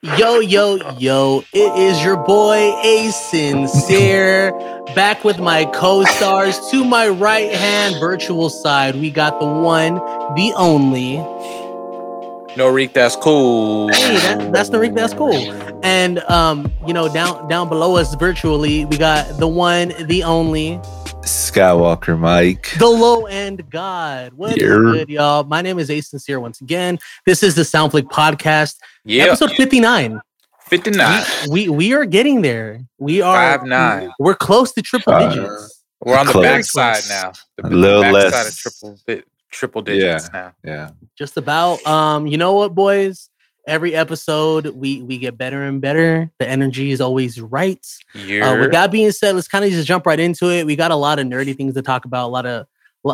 Yo, yo, yo, it is your boy A Sincere back with my co stars. To my right hand virtual side, we got the one, the only. Narik, that's cool. Hey, that, that's Narik, that's cool. And, um, you know, down down below us virtually, we got the one, the only, Skywalker Mike. the low end god. What is Yeah. good, y'all? My name is A Sincere once again. This is the Soundflick Podcast, Yeah, episode 59. 59. We we are getting there. We are Five nine. We're close to triple Uh, digits. We're on the Close. backside now. The A little backside less. of triple triple digits now. Yeah. Just about. Um, you know what, boys? Every episode we we get better and better. The energy is always right. Yeah. Uh, with that being said, let's kind of just jump right into it. We got a lot of nerdy things to talk about. A lot of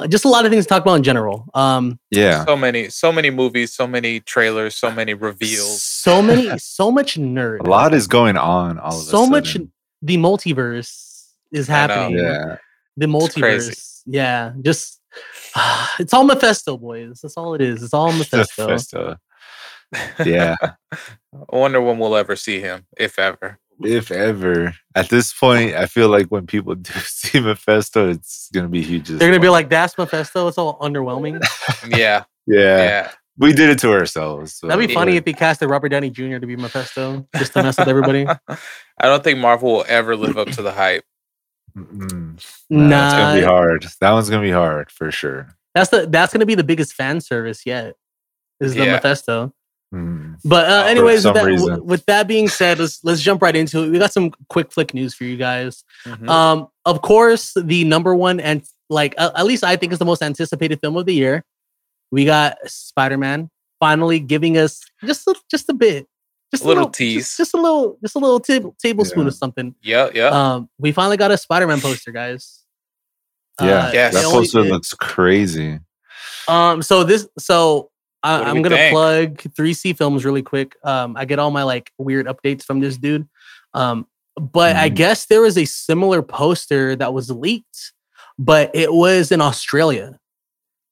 just a lot of things to talk about in general. Um, Yeah. so many, so many movies, so many trailers, so many reveals. so many, so much nerd. A lot is going on all of a so much. The multiverse is happening. Yeah. the multiverse. Yeah, just it's all Mephisto, boys. That's all it is. It's all Mephisto. Mephisto. Yeah. I wonder when we'll ever see him, if ever. if ever. At this point, I feel like when people do see Mephisto, it's gonna be huge. They're gonna be like, "That's Mephisto." It's all underwhelming. Yeah, yeah, yeah. we did it to ourselves. so That'd be Yeah. funny if they casted Robert Downey Jr. to be Mephisto, just to mess with everybody. I don't think Marvel will ever live up to the hype. Mm-mm. Nah, nah, it's gonna be hard. That one's gonna be hard for sure. that's the that's gonna be the biggest fan service yet. Is the Yeah. Mephisto. Mm. But uh, anyways, with that, with that being said, let's let's jump right into it. We got some quick flick news for you guys. Mhm. Um, of course, the number one and like uh, at least I think is the most anticipated film of the year. We got Spider Man finally giving us just a, just a bit, just a Little just- tease. just, a little, just a little table tablespoon Yeah. of something. yeah, yeah. Um, we finally got a Spider Man poster, guys. Yeah, Uh, Yes. that only- poster it- looks crazy. um, so this, so I, I'm gonna think? plug 3C Films really quick. Um, I get all my like weird updates from this dude. Um, but I Mhm. guess there was a similar poster that was leaked, but it was in Australia.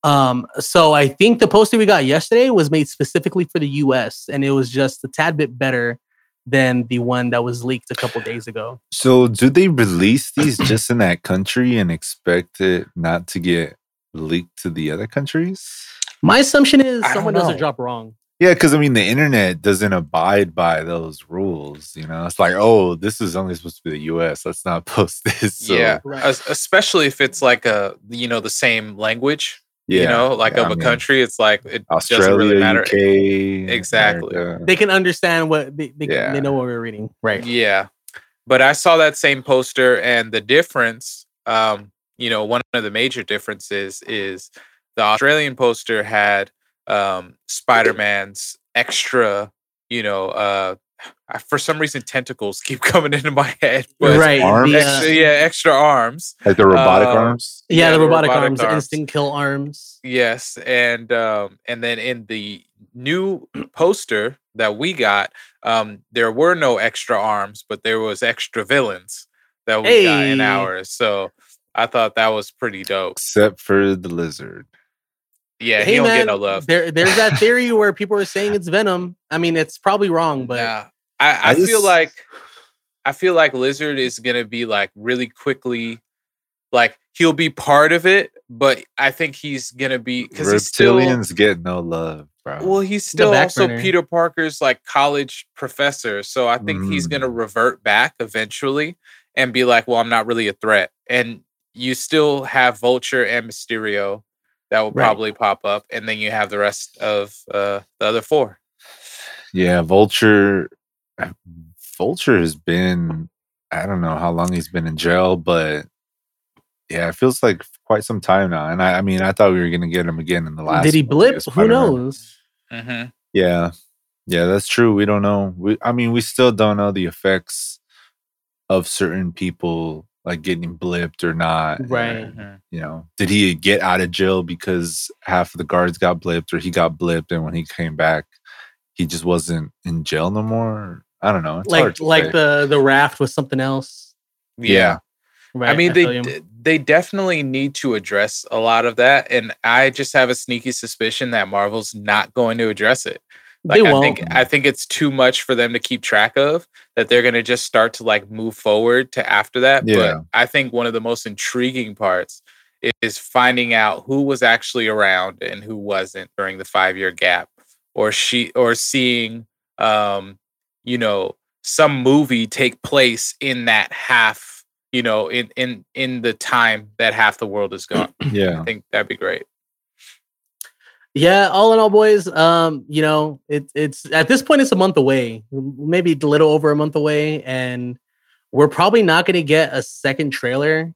Um, so I think the poster we got yesterday was made specifically for the US and it was just a tad bit better than the one that was leaked a couple days ago. So, do they release these just in that country and expect it not to get leaked to the other countries? My assumption is I someone doesn't drop wrong. Yeah, because I mean, the internet doesn't abide by those rules. You know, it's like, oh, this is only supposed to be the U.S. Let's not post this. So, yeah, Right. Es- especially if it's like a you know the same language. Yeah. you know, like yeah, of I a mean, country. It's like it doesn't Australia, really matter. UK, Exactly. America. They can understand what they, they, Yeah. they know what we're reading. Right. Yeah. But I saw that same poster and the difference, um, you know, one of the major differences is the Australian poster had um Spider-Man's extra, you know, uh I- for some reason tentacles keep coming into my head. But right. arms? uh, Extra, yeah, extra arms. Like the robotic Uh, arms. yeah, the the robotic, robotic arms, the arms. instant kill arms. Yes, and um, and then in the new poster that we got, um, there were no extra arms, but there was extra villains that we got in ours. So I thought that was pretty dope. Except for the lizard. Yeah, he don't get no love. There, there's that theory where people are saying it's Venom. I mean, it's probably wrong, but Nah, I, I, I feel like I feel like Lizard is gonna be like really quickly, like he'll be part of it, but I think he's gonna be because he's still Reptilians get no love, bro. Well, he's still also burner. Peter Parker's like college professor. So I think he's going to Mm. revert back eventually and be like, well, I'm not really a threat. And you still have Vulture and Mysterio that will Right. probably pop up. And then you have the rest of uh, the other four. Yeah, Vulture. Vulture has been. I don't know how long he's been in jail, but yeah, it feels like quite some time now. And I, I mean, I thought we were gonna get him again in the last. did he blip? Who knows? Mm-hmm. Yeah, yeah, that's true. We don't know. We, I mean, we still don't know the effects of certain people like getting blipped or not. and, Right. Mm-hmm. You know, did he get out of jail because half of the guards got blipped, or he got blipped, and when he came back, he just wasn't in jail no more? I don't know. It's hard Like, to like say. the the raft was something else. yeah. Right. I mean, feel they d- they definitely need to address a lot of that, and I just have a sneaky suspicion that Marvel's not going to address it Like I think I think it's too much for them to keep track of that they're gonna just start to like move forward to after that. Yeah. But I think one of the most intriguing parts is finding out who was actually around and who wasn't during the five year gap. Or she or seeing um, you know, some movie take place in that half, you know, in in in the time that half the world is gone. Yeah. I think that'd be great. Yeah, all in all, boys. Um, you know, it, it's at this point it's a month away, maybe a little over a month away, and we're probably not going to get a second trailer.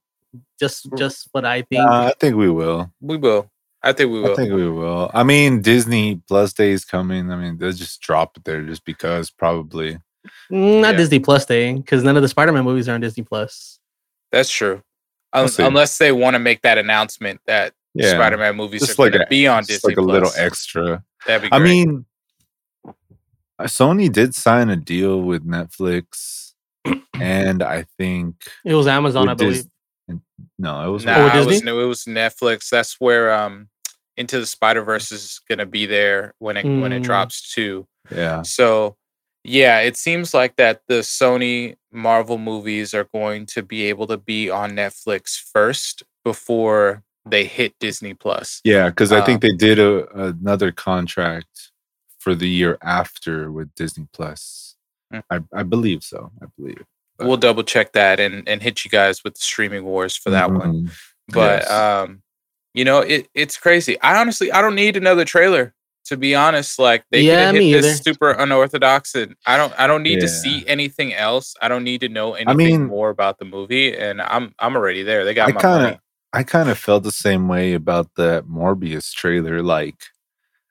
Just, just what I think. Uh, I think we will. We will. I think we will. I think we will. I mean, Disney Plus Day is coming. I mean, they'll just drop it there just because, probably. Mm, not yeah. Disney Plus Day because none of the Spider-Man movies are on Disney Plus. That's true. We'll Un- see. unless they want to make that announcement that Yeah. Spider-Man movies Just are like going to a- be on Just Disney like a little extra. That'd be great. I mean, uh, Sony did sign a deal with Netflix, and I think It was Amazon, I believe. Dis- no, it was nah, with it was, no, it was Netflix. That's where um Into the Spider Verse is going to be there when it when it Mm. drops too. yeah, So yeah, it seems like that the Sony Marvel movies are going to be able to be on Netflix first before they hit Disney Plus. yeah, because I think Um, they did a, another contract for the year after with Disney Plus. Mm. I, I believe so. I believe. But- We'll double check that and and hit you guys with the streaming wars for that one. Mhm. but Yes. um you know it it's crazy i honestly i don't need another trailer to be honest like they could Yeah, have me hit this either. super unorthodox and i don't i don't need to see anything else i don't need to know anything mean- more about the movie and i'm i'm already there they got I my kind money of I kind of felt the same way about that Morbius trailer. Like,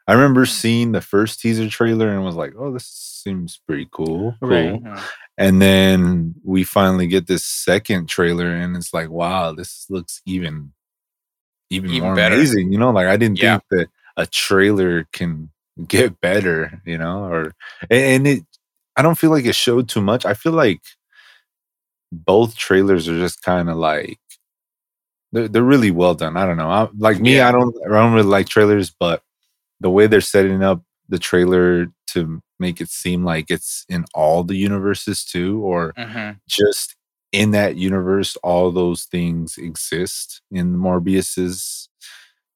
I remember seeing the first teaser trailer and was like, "Oh, this seems pretty cool." cool. Right. Mhm. And then we finally get this second trailer, and it's like, "Wow, this looks even, even, Even more better. amazing." You know, like I didn't Yeah. think that a trailer can get better. You know, or and, and it. I don't feel like it showed too much. I feel like both trailers are just kind of like they're, they're really well done. I don't know. I, like me, Yeah. I don't I don't really like trailers, but the way they're setting up the trailer to make it seem like it's in all the universes too, or Mhm. just in that universe, all those things exist in Morbius's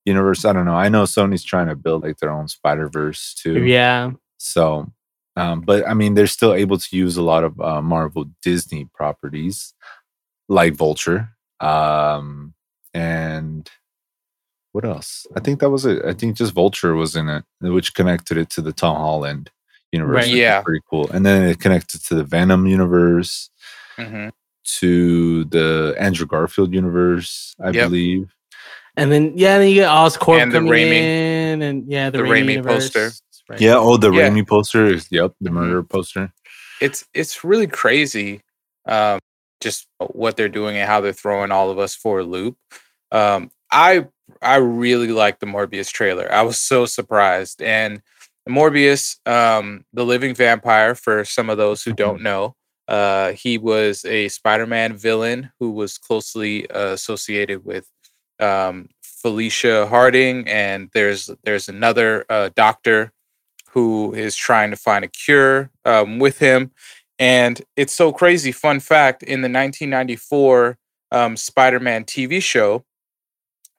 universe. I don't know. I know Sony's trying to build like their own Spider Verse too. Yeah. So, um, but I mean, they're still able to use a lot of uh, Marvel Disney properties like Vulture. Um, and what else? I think that was it. I think just Vulture was in it, which connected it to the Tom Holland universe. Right. which Yeah. Pretty cool. And then it connected to the Venom universe, Mhm. to the Andrew Garfield universe, I Yep. believe. And then yeah, then you get Oscorp And the Raimi- in, and yeah, the, the Raimi, Raimi poster. Right. Yeah. Oh, the Yeah. Raimi poster. is- Yep. The Mhm. murder poster. it's it's really crazy um just what they're doing and how they're throwing all of us for a loop. Um i i really like the morbius trailer. I was so surprised. And morbius um the living vampire for some of those who don't know uh he was a spider-man villain who was closely uh, associated with um felicia harding. And there's there's another uh doctor who is trying to find a cure um, with him. And it's so crazy. Fun fact in the 1994 um, Spider Man TV show,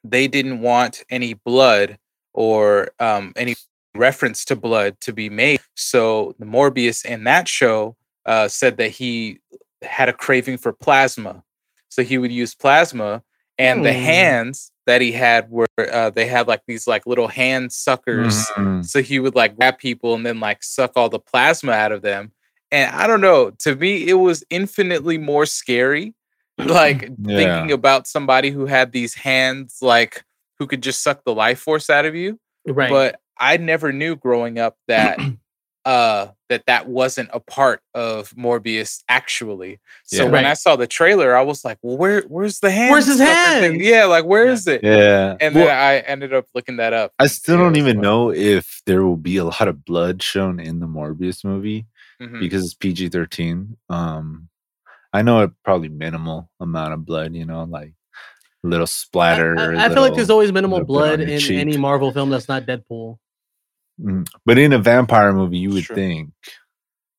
they didn't want any blood or um, any reference to blood to be made. So the Morbius in that show uh, said that he had a craving for plasma. So he would use plasma, and the Hmm. hands that he had were uh, they had like these like little hand suckers Mhm. so he would like grab people and then like suck all the plasma out of them. And I don't know, to me, it was infinitely more scary. Like Yeah. thinking about somebody who had these hands, like who could just suck the life force out of you. Right. But I never knew growing up that uh that that wasn't a part of Morbius actually. So Yeah. when I saw the trailer, I was like, well, where where's the hand? Where's his sucker thing? Yeah, like where Yeah. is it? Yeah. And Well, then I ended up looking that up. I still don't even know if there will be a lot of blood shown in the Morbius movie Mhm. because it's PG thirteen. Um, I know a probably minimal amount of blood. You know, like little I, splatter. I- I feel like there's always minimal little bit on blood in cheek. any Marvel film that's not Deadpool. Mm, But in a vampire movie, you would Sure. think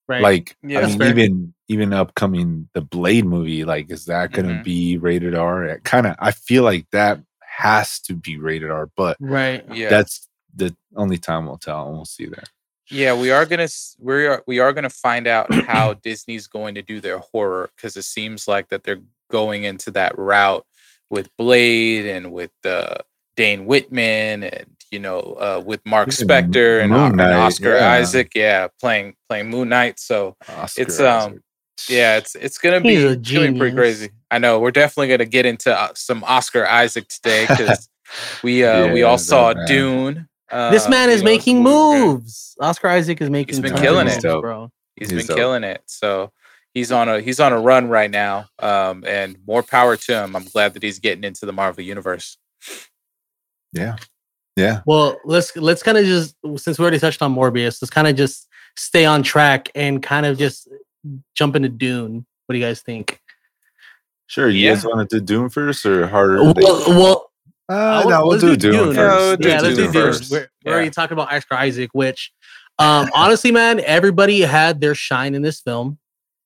Right. like Yeah, I mean, fair. even even upcoming the Blade movie, like is that going to Mhm. be rated R? It kind of I feel like that has to be rated R, but right. Yeah. that's the only time we'll tell, and we'll see that. Yeah, we are gonna we are we are gonna find out how Disney's going to do their horror because it seems like that they're going into that route with Blade and with uh, Dane Whitman and you know uh, with Mark Spector and, and Oscar yeah. Isaac, yeah, playing playing Moon Knight. So Oscar It's, um, Isaac. yeah, it's it's gonna be, He's a it's gonna be pretty crazy. I know we're definitely gonna get into uh, some Oscar Isaac today because we uh we all saw man. Dune. This uh, man is making so we're moves. Oscar Isaac is making. been tons of killing moves, it. Bro. He's He's been dope. killing it. So he's on a he's on a run right now. Um, and more power to him. I'm glad that he's getting into the Marvel universe. yeah, yeah. Well, let's let's kind of just since we already touched on Morbius, let's kind of just stay on track and kind of just jump into Dune. What do you guys think? Sure. You Yeah. guys want to do Dune first or harder? Well, well uh, no, we'll do do Doom Dune. Yeah, we'll first. do yeah, let's do Dune Dune. first. We're, we're Yeah. already talking about Oscar Isaac, which um, honestly, man, everybody had their shine in this film.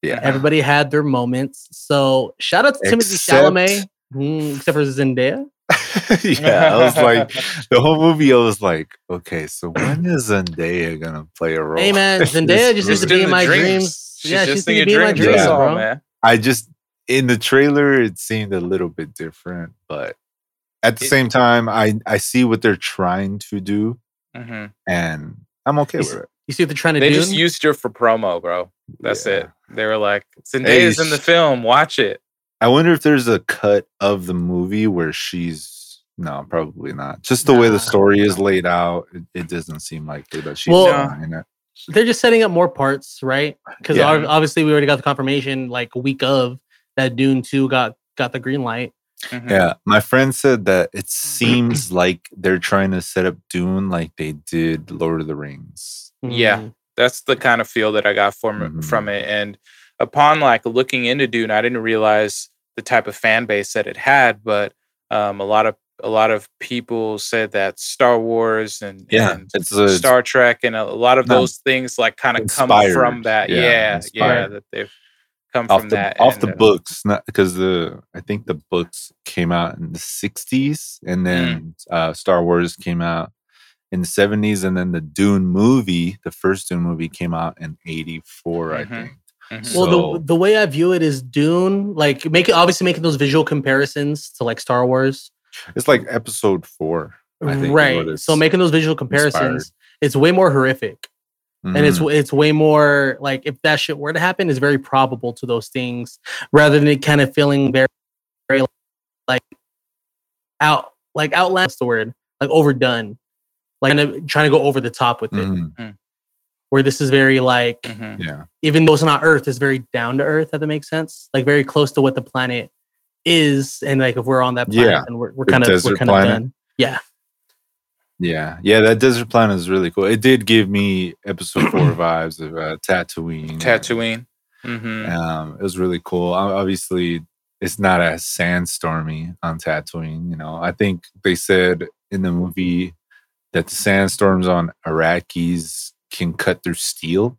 Yeah. Everybody had their moments. So shout out to Timothy Except- Chalamet, mm, except for Zendaya. yeah, I was like, the whole movie, I was like, okay, so when is Zendaya gonna play a role? Hey man, in Zendaya just needs to be in my dreams. She's Yeah, she's in to be in my dreams. dreams, bro. man. I just in the trailer, it seemed a little bit different, but at the It- same time, I I see what they're trying to do, Mhm. and I'm okay It's- with it. You see what they're trying to They do? They just used her for promo, bro. That's Yeah. it. They were like, Zendaya's in the film. Watch it. I wonder if there's a cut of the movie where she's no, probably not. Just the way the story is laid out, it, it doesn't seem likely that she's Well- in it. they're just setting up more parts, right? Because Yeah. obviously we already got the confirmation like a week of that Dune Two got got the green light. Mhm. Yeah, my friend said that it seems like they're trying to set up Dune like they did Lord of the Rings. Yeah. Mm. that's the kind of feel that I got from Mhm. from it. And upon like looking into Dune, I didn't realize the type of fan base that it had. But um, a lot of a lot of people said that Star Wars and, and it's a Star Trek and a lot of those things like kind of come from that. Yeah, Yeah, yeah, that they've come off from the that. off and, the uh, books, not because the I think the books came out in the '60s, and then uh, Star Wars came out in the '70s, and then the Dune movie, the first Dune movie, came out in '84, I Mhm. think. mhm. Well, So- the the way I view it is Dune, like make it obviously making those visual comparisons to like Star Wars, It's like Episode Four, I think, right? So making those visual comparisons, it's way more horrific, and it's Mhm. it's way more like if that shit were to happen, it's very probable to those things rather than it kind of feeling very, very like out like outland. What's the word? Like overdone, like kind of trying to go over the top with it. Mhm. Where this is very like Mhm. yeah, even though it's not Earth, it's very down to Earth. If that makes sense, like very close to what the planet is, and like if we're on that planet, Yeah, and we're, we're kind of we're desert kind of done. Yeah, yeah, yeah. That desert planet is really cool. It did give me Episode Four vibes of uh, Tatooine. Tatooine. hmm Um, it was really cool. Obviously, it's not as sandstormy on Tatooine. You know, I think they said in the movie that the sandstorms on Arrakis can cut through steel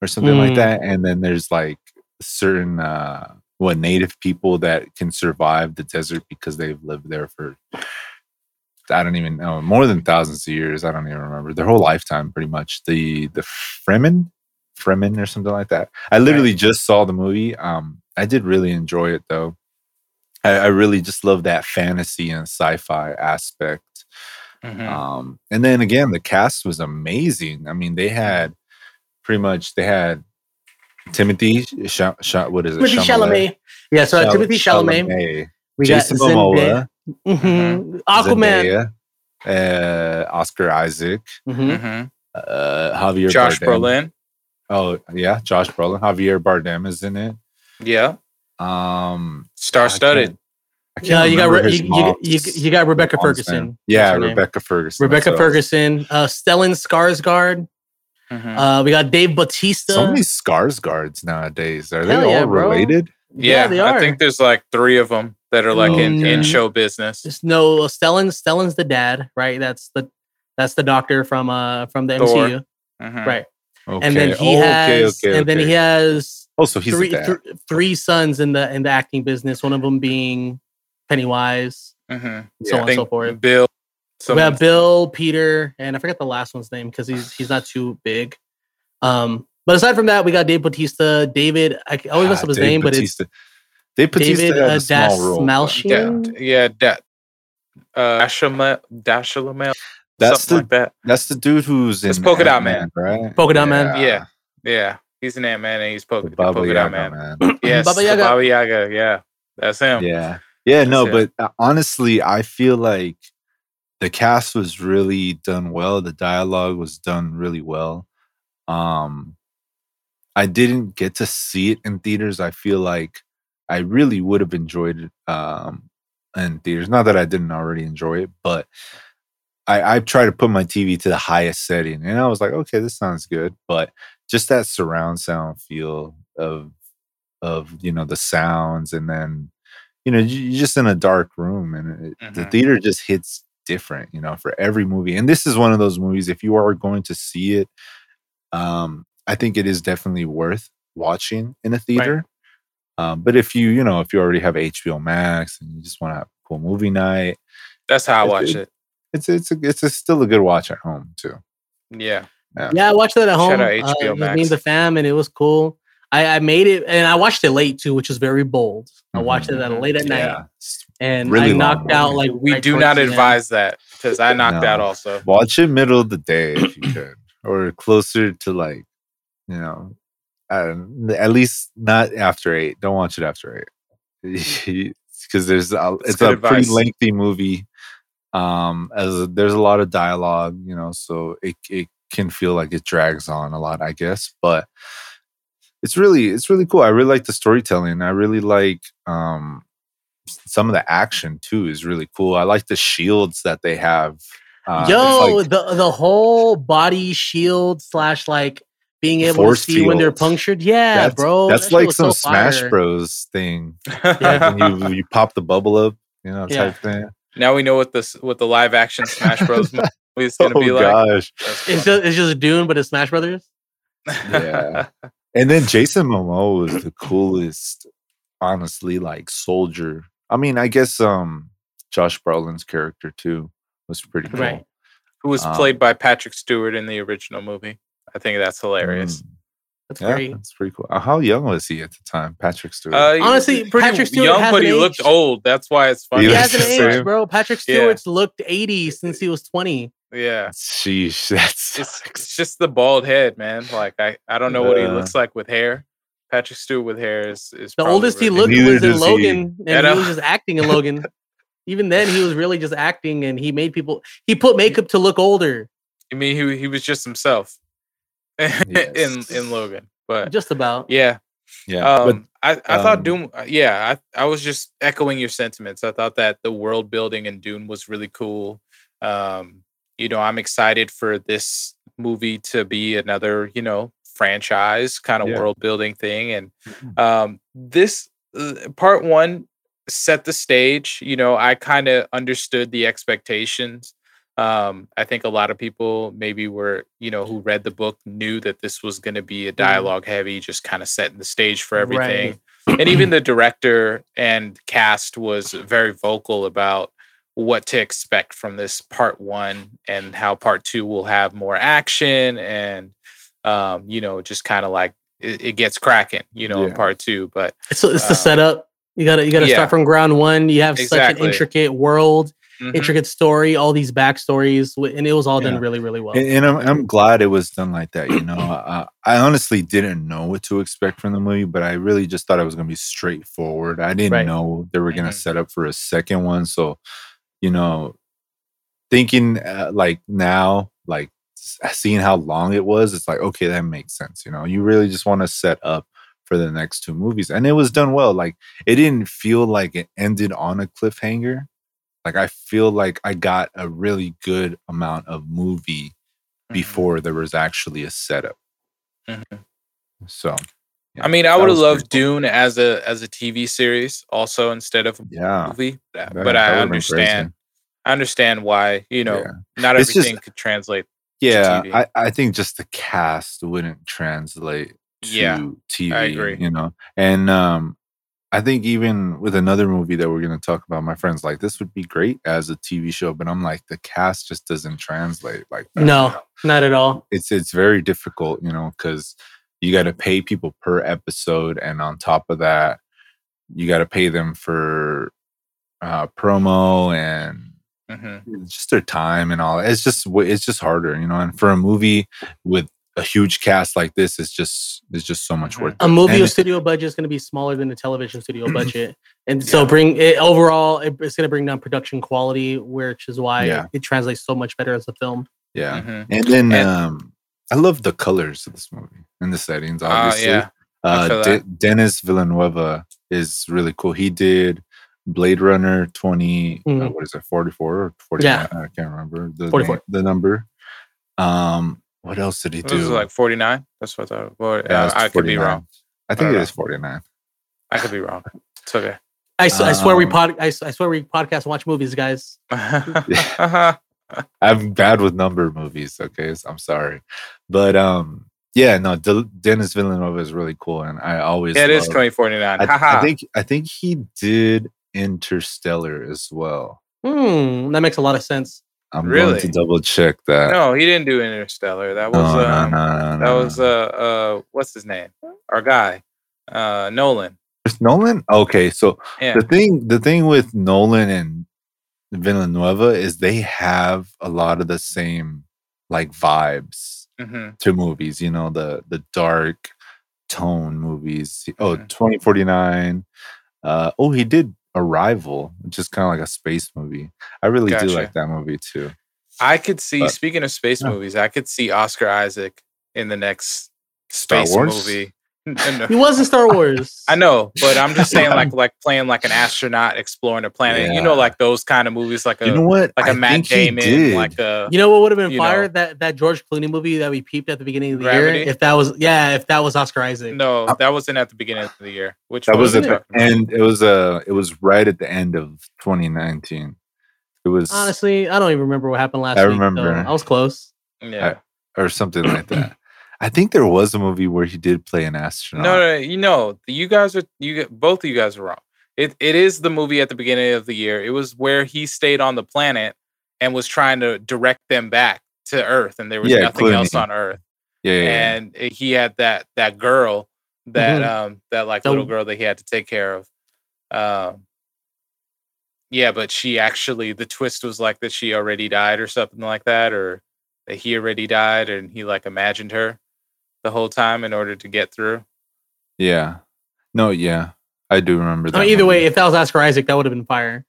or something like Mm. that. And then there's like certain uh, what native people that can survive the desert because they've lived there for I don't even know more than thousands of years. I don't even remember their whole lifetime, pretty much. The the Fremen, Fremen or something like that. I literally just saw the movie. Um, I did really enjoy it though. I, I really just love that fantasy and sci-fi aspect. hmm Um, and then again, the cast was amazing. I mean, they had pretty much they had Timothy shot shot what is it? Timothy Chalamet. Yeah, so uh, Chal- Timothy Chalamet. We Jason got Zendaya. Momoa, Mhm. Aquaman. Zendaya, uh, Oscar Isaac, Mhm. hmm uh, Javier Josh Bardem. Brolin. Oh yeah, Josh Brolin. Javier Bardem is in it. Yeah. Um, Star studded. I can't Yeah, you got Re- his you, you, you, you got Rebecca Ferguson. name. Yeah, That's her name. Rebecca Ferguson. Rebecca that's what I was- Ferguson. Uh, Stellan Skarsgård. Mhm. Uh, we got Dave Batista. So many Skarsgårds nowadays. Are they Hell all yeah, bro. related? yeah, they are. I think there's like three of them that are like in, in Mm. show business. Just no Stellan. Stellan's the dad, right? That's the That's the doctor from uh from the Thor. MCU, Mhm. right? Okay. And then he okay, has, okay, and then he okay. has Oh, so he's three th- three sons in the in the acting business. One of them being Pennywise, Mhm. so I on and so forth. Bill. we have Bill, Peter, and I forget the last one's name because he's he's not too big. Um, but aside from that, we got Dave Bautista, David. I always mess Ah, up his Dave name, but it's Batista. Dave Batista David had uh, a small role. but Dastmalchian. Yeah, yeah, that. Uh, Dashamel, Dashalamel, That's something the like that. that's the dude who's in It's Polka Dot Ant-Man, right? Polka Dot Man. Yeah, yeah. He's an Ant Man and he's The Polka, Baba Polka Dot Yaga, Man. man. Yes, Baba Yaga. Baba Yaga. Yeah, that's him. Yeah. Yeah, no, That's but uh, honestly, I feel like the cast was really done well. The dialogue was done really well. Um I didn't get to see it in theaters. I feel like I really would have enjoyed it um in theaters. Not that I didn't already enjoy it, but I, I tried to put my TV to the highest setting and I was like, okay, this sounds good. But just that surround sound feel of of you know the sounds and then you know you- you're just in a dark room and it, the Mhm. theater just hits different you know for every movie and this is one of those movies if you are going to see it um i think it is definitely worth watching in a theater um but if you you know if you already have hbo max and you just want to have a cool movie night That's how I watch it- it. it's it's a, it's a, still a good watch at home too Yeah, Yeah, I watched that at home. Shout out uh, HBO it was Me Max. and the fam, and it was cool. I, I made it, and I watched it late too, which was very bold. I watched it at Mhm. late at night, and Really I knocked out movie. like we right do not the end. advise that because I knocked No. out also. watch it middle of the day if you could or closer to like you know uh, at least not after eight don't watch it after eight. Because there's a, it's a pretty lengthy movie um as a, there's a lot of dialogue you know so it, it can feel like it drags on a lot i guess but it's really it's really cool. I really like the storytelling. I really like um some of the action too is really cool. I like the shields that they have uh, Yo, like- the the whole body shield slash like being able Force to see when they're punctured. Yeah, that's, bro. That's that like some so Smash fire. Bros thing. Yeah. When you you pop the bubble up, you know, Yeah. type thing. now we know what this what the live action Smash Bros. movie is gonna oh be like. gosh! It's just it's just Dune, but it's Smash Brothers. Yeah. And then Jason Momoa was the coolest, honestly, like soldier. I mean, I guess um Josh Brolin's character too was pretty cool. Right. Who was Um, played by Patrick Stewart in the original movie? I think that's hilarious. Mm, That's yeah, great. that's pretty cool. Uh, How young was he at the time? Patrick Stewart. Uh, Honestly, pretty Patrick Stewart young, hasn't but he looked old. That's why it's funny. He He has an age, same. bro. Patrick Yeah. Stewart's looked 80 since he was 20. Yeah, Sheesh, that's it's, it's just the bald head, man. Like I, I don't know what he looks like with hair. Patrick Stewart with hair is is The probably oldest he looked Neither was in does he. Logan, and he was just acting in Logan. Even then, he was really just acting, and he made people. He put makeup to look older, I mean, he he was just himself in Yes. in Logan. But just about. yeah, yeah. but um, I, I thought um, Doom. uh, Yeah, I, I was just echoing your sentiments. I thought that the world building in Dune was really cool. Um, you know, I'm excited for this movie to be another, you know, franchise kind of Yeah. world building thing. And um, this uh, part one set the stage. You know, I kind of understood the expectations. Um, I think a lot of people maybe were, you know, who read the book knew that this was going to be a dialogue heavy, just kind of setting the stage for everything. And even the director and cast was very vocal about what to expect from this part one and how part two will have more action and, um, you know, just kind of like it, it gets cracking, you know, in part two. But So it's the Um, setup. You gotta you gotta yeah. start from ground one. You have such an intricate world, mhm, intricate story, all these backstories, and it was all done really, really well. And, and I'm, I'm glad it was done like that. You know, uh, I honestly didn't know what to expect from the movie, but I really just thought it was going to be straightforward. I didn't Right. know they were going to Mhm. set up for a second one. So, you know, thinking uh, like now, like seeing how long it was, it's like, okay, that makes sense. You know, you really just want to set up for the next two movies. And it was done well. Like, it didn't feel like it ended on a cliffhanger. Like, I feel like I got a really good amount of movie mhm. before there was actually a setup. Mhm. So, yeah, I mean, I would have loved pretty cool. Dune as a as a TV series also instead of a Yeah, movie, uh, that- but I would've been crazy. understand. I understand why you know Yeah. not It's just- everything could translate. Yeah, TV. I, I think just the cast wouldn't translate to Yeah, TV. I agree. You know, and um, I think even with another movie that we're going to talk about, my friends like this would be great as a TV show, but I'm like the cast just doesn't translate like that. No, not at all. it's it's very difficult, you know, because you got to pay people per episode, and on top of that, you got to pay them for uh, promo and Mhm. just their time and all. It's just it's just harder, you know. And for a movie with a huge cast like this, is just it's just so much Mhm. worth. A movie And it- studio budget is going to be smaller than a television studio budget, and so Yeah. bring it overall. It, it's going to bring down production quality, which is why Yeah. it, it translates so much better as a film. yeah, Mhm. and then And- um, I love the colors of this movie and the settings. Uh, Obviously, yeah. Uh, De- Dennis Villanueva is really cool. He did Blade Runner 20, uh, Mhm. what is it, 44 or 49? Yeah. I can't remember the, 44. name- the number. Um, what else did he It do? was like 49. That's what I thought. Well, Yeah, uh, it's I could be wrong. I think don't it know. is 49. I could be wrong. It's okay. I swear we Um, pod, I, s- I swear we podcast and watch movies, guys. I'm bad with number movies. Okay, so I'm sorry, but um, yeah, no, De- Dennis Villanova is really cool, and I always yeah, it is love- 2049. I, I think I think he did Interstellar as well. Hmm, that makes a lot of sense. I'm going Really? to double check that. no, he didn't do Interstellar. That was No, um, no, no, that was uh uh what's his name? Our guy, uh Nolan. Chris Nolan. Okay, so Yeah. the thing the thing with Nolan and Villanueva is they have a lot of the same like vibes hmm to movies, you know, the the dark tone movies. Oh, Mhm. 2049. Uh oh, he did Arrival, just kind of like a space movie. I really do like that movie too. I could see. But- speaking of space Yeah. movies, I could see Oscar Isaac in the next Star space Wars? movie. N- n- He was in Star Wars. I know, but I'm just saying, like, like playing like an astronaut exploring a planet. You know, like those kind of movies, like a you know what? like a I Matt think he Damon, like a You know what would have been fire? know. That that George Clooney movie that we peeped at the beginning of the Gravity? year. If that was yeah, if that was Oscar Isaac. no, Uh, that wasn't at the beginning of the year. Which that was are at the end. It was uh it was right at the end of 2019. It was Honestly, I don't even remember what happened last I week. remember. I was close. Yeah. or something like that. I think there was a movie where he did play an astronaut. No, no, you know, you guys are you g- both of you guys are wrong. It it is the movie at the beginning of the year. It was where he stayed on the planet and was trying to direct them back to Earth, and there was Yeah, nothing else on Earth. yeah, yeah, yeah. And it- he had that that girl, that Mhm. um that like The- little girl that he had to take care of. Um, yeah, but she actually the twist was like that she already died or something like that, or that he already died and he like imagined her the whole time in order to get through. Yeah. No, yeah. I do remember that. I mean, either way, if that was Oscar Isaac, that would have been fire.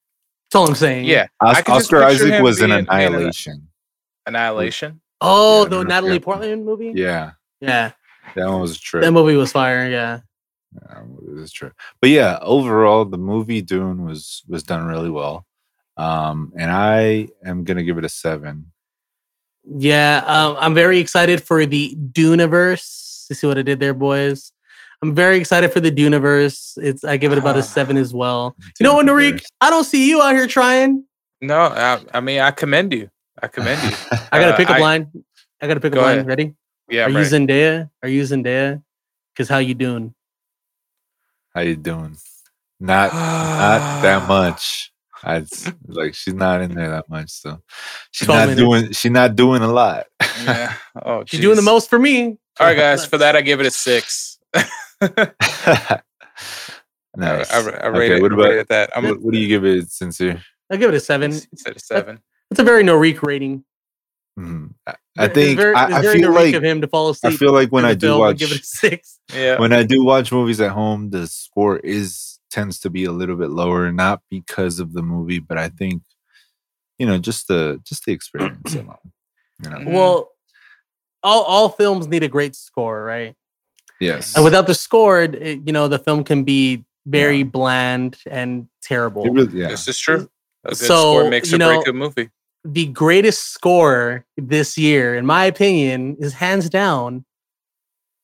That's all I'm saying. Yeah, Os- I could just Oscar Isaac was in being- being in a- Annihilation. Annihilation. Oh, Yeah, the don't know if Natalie you- Portman movie. Yeah. Yeah, That one was a trip. that movie was fire. Yeah. Yeah, it was true. But yeah, overall, the movie Dune was was done really well. Um, and I am gonna give it a seven. Yeah, um, I'm very excited for the Duneverse. You see what I did there, boys? I'm very excited for the Duneverse. It's I give it about a seven as well. You know what, Narik? I don't see you out here trying. No, I, I mean I commend you. I commend you. I got a Uh, pickup I- line. I got a pickup Go line. ahead. Ready? Yeah, Are I'm you ready. Zendaya? Are you Zendaya? Because how you doing? How you doing? Not not that much. I like she's not in there that much, so she's 12 not minutes. doing she's not doing a lot. yeah. Oh, She's doing the most for me. All right, guys. For that, I give it a six. nice. I, I, I Okay, rated, what I about- rated that. I'm what, what do you give it, sincere? I'll give it a seven. You said a seven. It's a very Narik rating. Mhm. I, I think very, I, I feel like of him to fall asleep. I feel like when I do film watch give it a six. Yeah. when I do watch movies at home, the score is tends to be a little bit lower, not because of the movie, but I think you know just the just the experience alone. You know, Mhm. Well, all all films need a great score, right? yes, And without the score, it, it- you know, the film can be very bland and terrible. It really, yeah, This is true. A good So, score makes you a know, great good movie. the greatest score this year, in my opinion, is hands down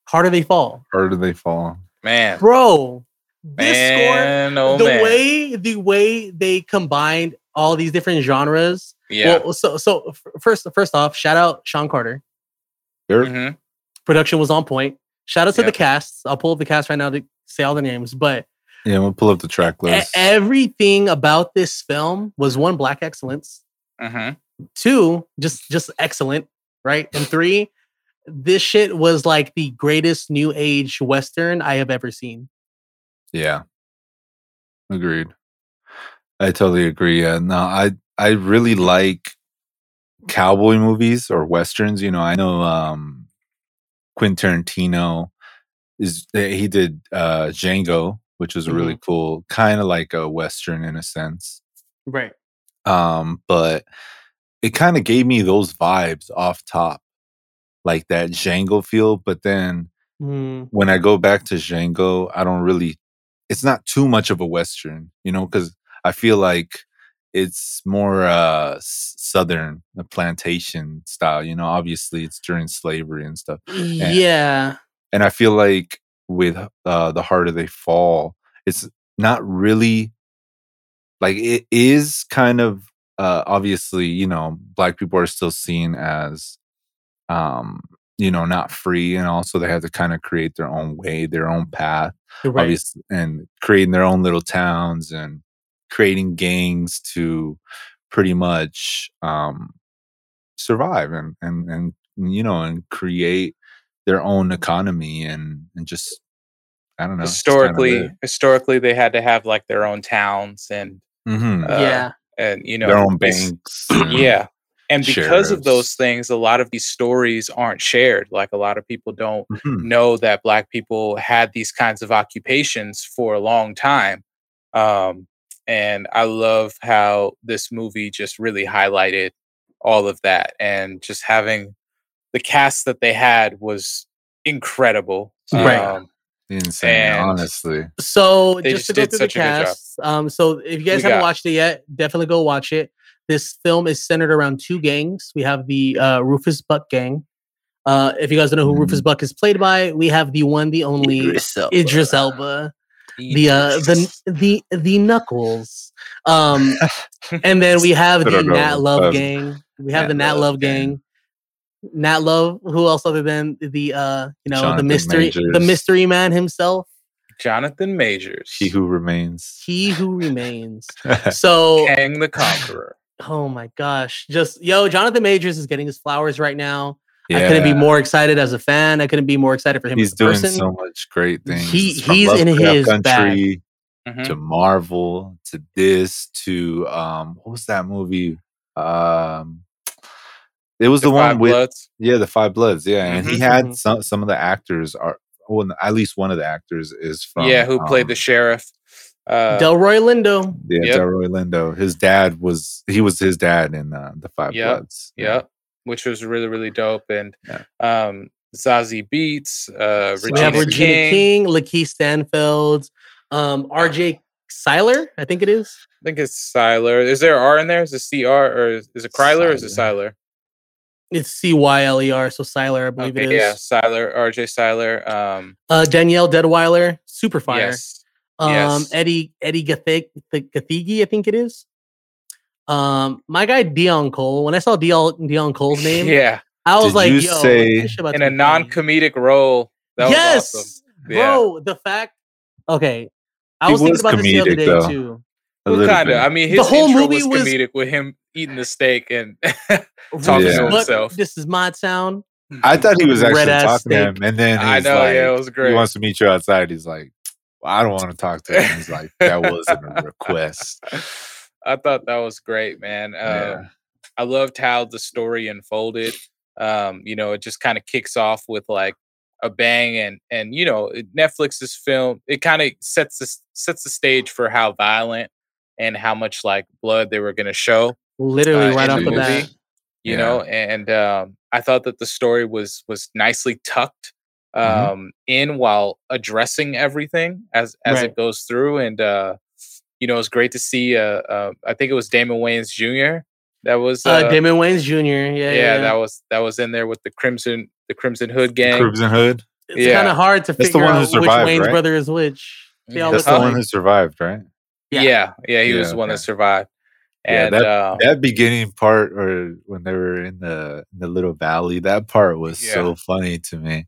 Harder They Fall. harder they fall. Man, bro, Man. This Man, score, oh the man. way the way they combined all these different genres. Yeah. Well, so so first first off, shout out Shawn Carter. Sure. Mhm. Production was on point. Shout out to the cast. I'll pull up the cast right now to say all the names, but Yeah, we'll pull up the track list. everything about this film was one black excellence. Mhm. two just just excellent right and three this shit was like the greatest new age western i have ever seen Yeah. Agreed. I totally agree. Yeah. No, I I really like cowboy movies or westerns. You know, I know um Quentin Tarantino is eh, he did uh Django, which was really cool, kind of like a western in a sense. right Um, but it kind of gave me those vibes off top, like that Django feel. But then Mm, when I go back to Django, I don't really. It's not too much of a western, you know, because I feel like it's more uh southern, a plantation style. You know, obviously it's during slavery and stuff, yeah and I feel like with uh the harder they fall, it's not really like it is kind of uh obviously you know black people are still seen as um you know not free and also they have to kind of create their own way their own path right. obviously and creating their own little towns and creating gangs to pretty much um survive and and and you know and create their own economy and and just i don't know Historically, historically, they had to have like their own towns and hmm uh, yeah. and you know their own banks yeah and because of those things a lot of these stories aren't shared. Like a lot of people don't Mhm. know that black people had these kinds of occupations for a long time. Um, and i love how this movie just really highlighted all of that. And just having the cast that they had was incredible. Right. um, insane And- honestly. So They just to just go through the such a cast um so if you guys We haven't got- watched it yet definitely go watch it this film is centered around two gangs. We have the uh rufus buck gang. Uh if you guys don't know who Mhm. rufus buck is played by we have the one the only idris elba. The uh the the the knuckles. Um and then we have the nat love Um, gang. We have the Nat nat Love love gang. nat love who else other than the uh you know the Jonathan mystery the mystery man himself? Jonathan majors. He who remains. He who remains. So Kang the conqueror oh my gosh just yo jonathan majors is getting his flowers right now. I couldn't be more excited as a fan. I couldn't be more excited for him he's as a doing person. so much great things He- from he's in his bag. country to marvel to this to um what was that movie? Um it was the, The one Five with Bloods. yeah the five bloods yeah and he Mhm. had some some of the actors are well at least one of the actors is from yeah who played the um, sheriff uh, delroy lindo. Yeah Yep. Delroy Lindo. His dad was he was his dad in uh, the five Yep, bloods. Yeah. which was really really dope. And Yeah. um zazie beetz uh So we have regina, regina king, king, lakeith stanfield um rj cyler i think it is. I think it's siler is there r in there? Is it cr or is is it kryler or is it siler it's c-y-l-e-r so seiler i believe okay it is. Yeah siler rj cyler um uh danielle deadwyler super fire yes um yes. eddie eddie Gathig, Gathigi, i think it is um my guy deon cole when i saw deon deon cole's name yeah i was Did like you yo say- this shit about in a non-comedic role that was yes awesome Yeah. bro the fact okay i He was thinking was about this the other day though. too A kind of. I mean, The his whole intro movie was was- comedic with him eating the steak and Talking to What- himself. this is my town I thought he was actually Red-ass talking to him, and then I know, like, yeah, it was great. He wants to meet you outside. He's like, well, I don't want to talk to him. He's like, that wasn't a request. I thought that was great, man. Yeah. Um, I loved how the story unfolded. Um, you know, it just kind of kicks off with like a bang, and and you know, Netflix's film it kind of sets the sets the stage for how violent and how much like blood they were going to show. literally uh, right off the the bat you Yeah. know and um, i thought that the story was was nicely tucked um Mhm. in while addressing everything as as Right. it goes through and uh you know it's great to see uh, uh i think it was damon wayans jr that was uh, uh, damon wayans jr yeah yeah, yeah, that was that was in there with the crimson the crimson hood gang Crimson Hood. it's yeah. kind of hard to That's the figure one who out which survived, wayne's right? brother is which they all Yeah. That's look the one who survived, right? Yeah. yeah yeah, he Yeah, was the one that okay. survived Yeah, And that- uh, that beginning part, or when they were in the in the little valley, that part was Yeah. so funny to me.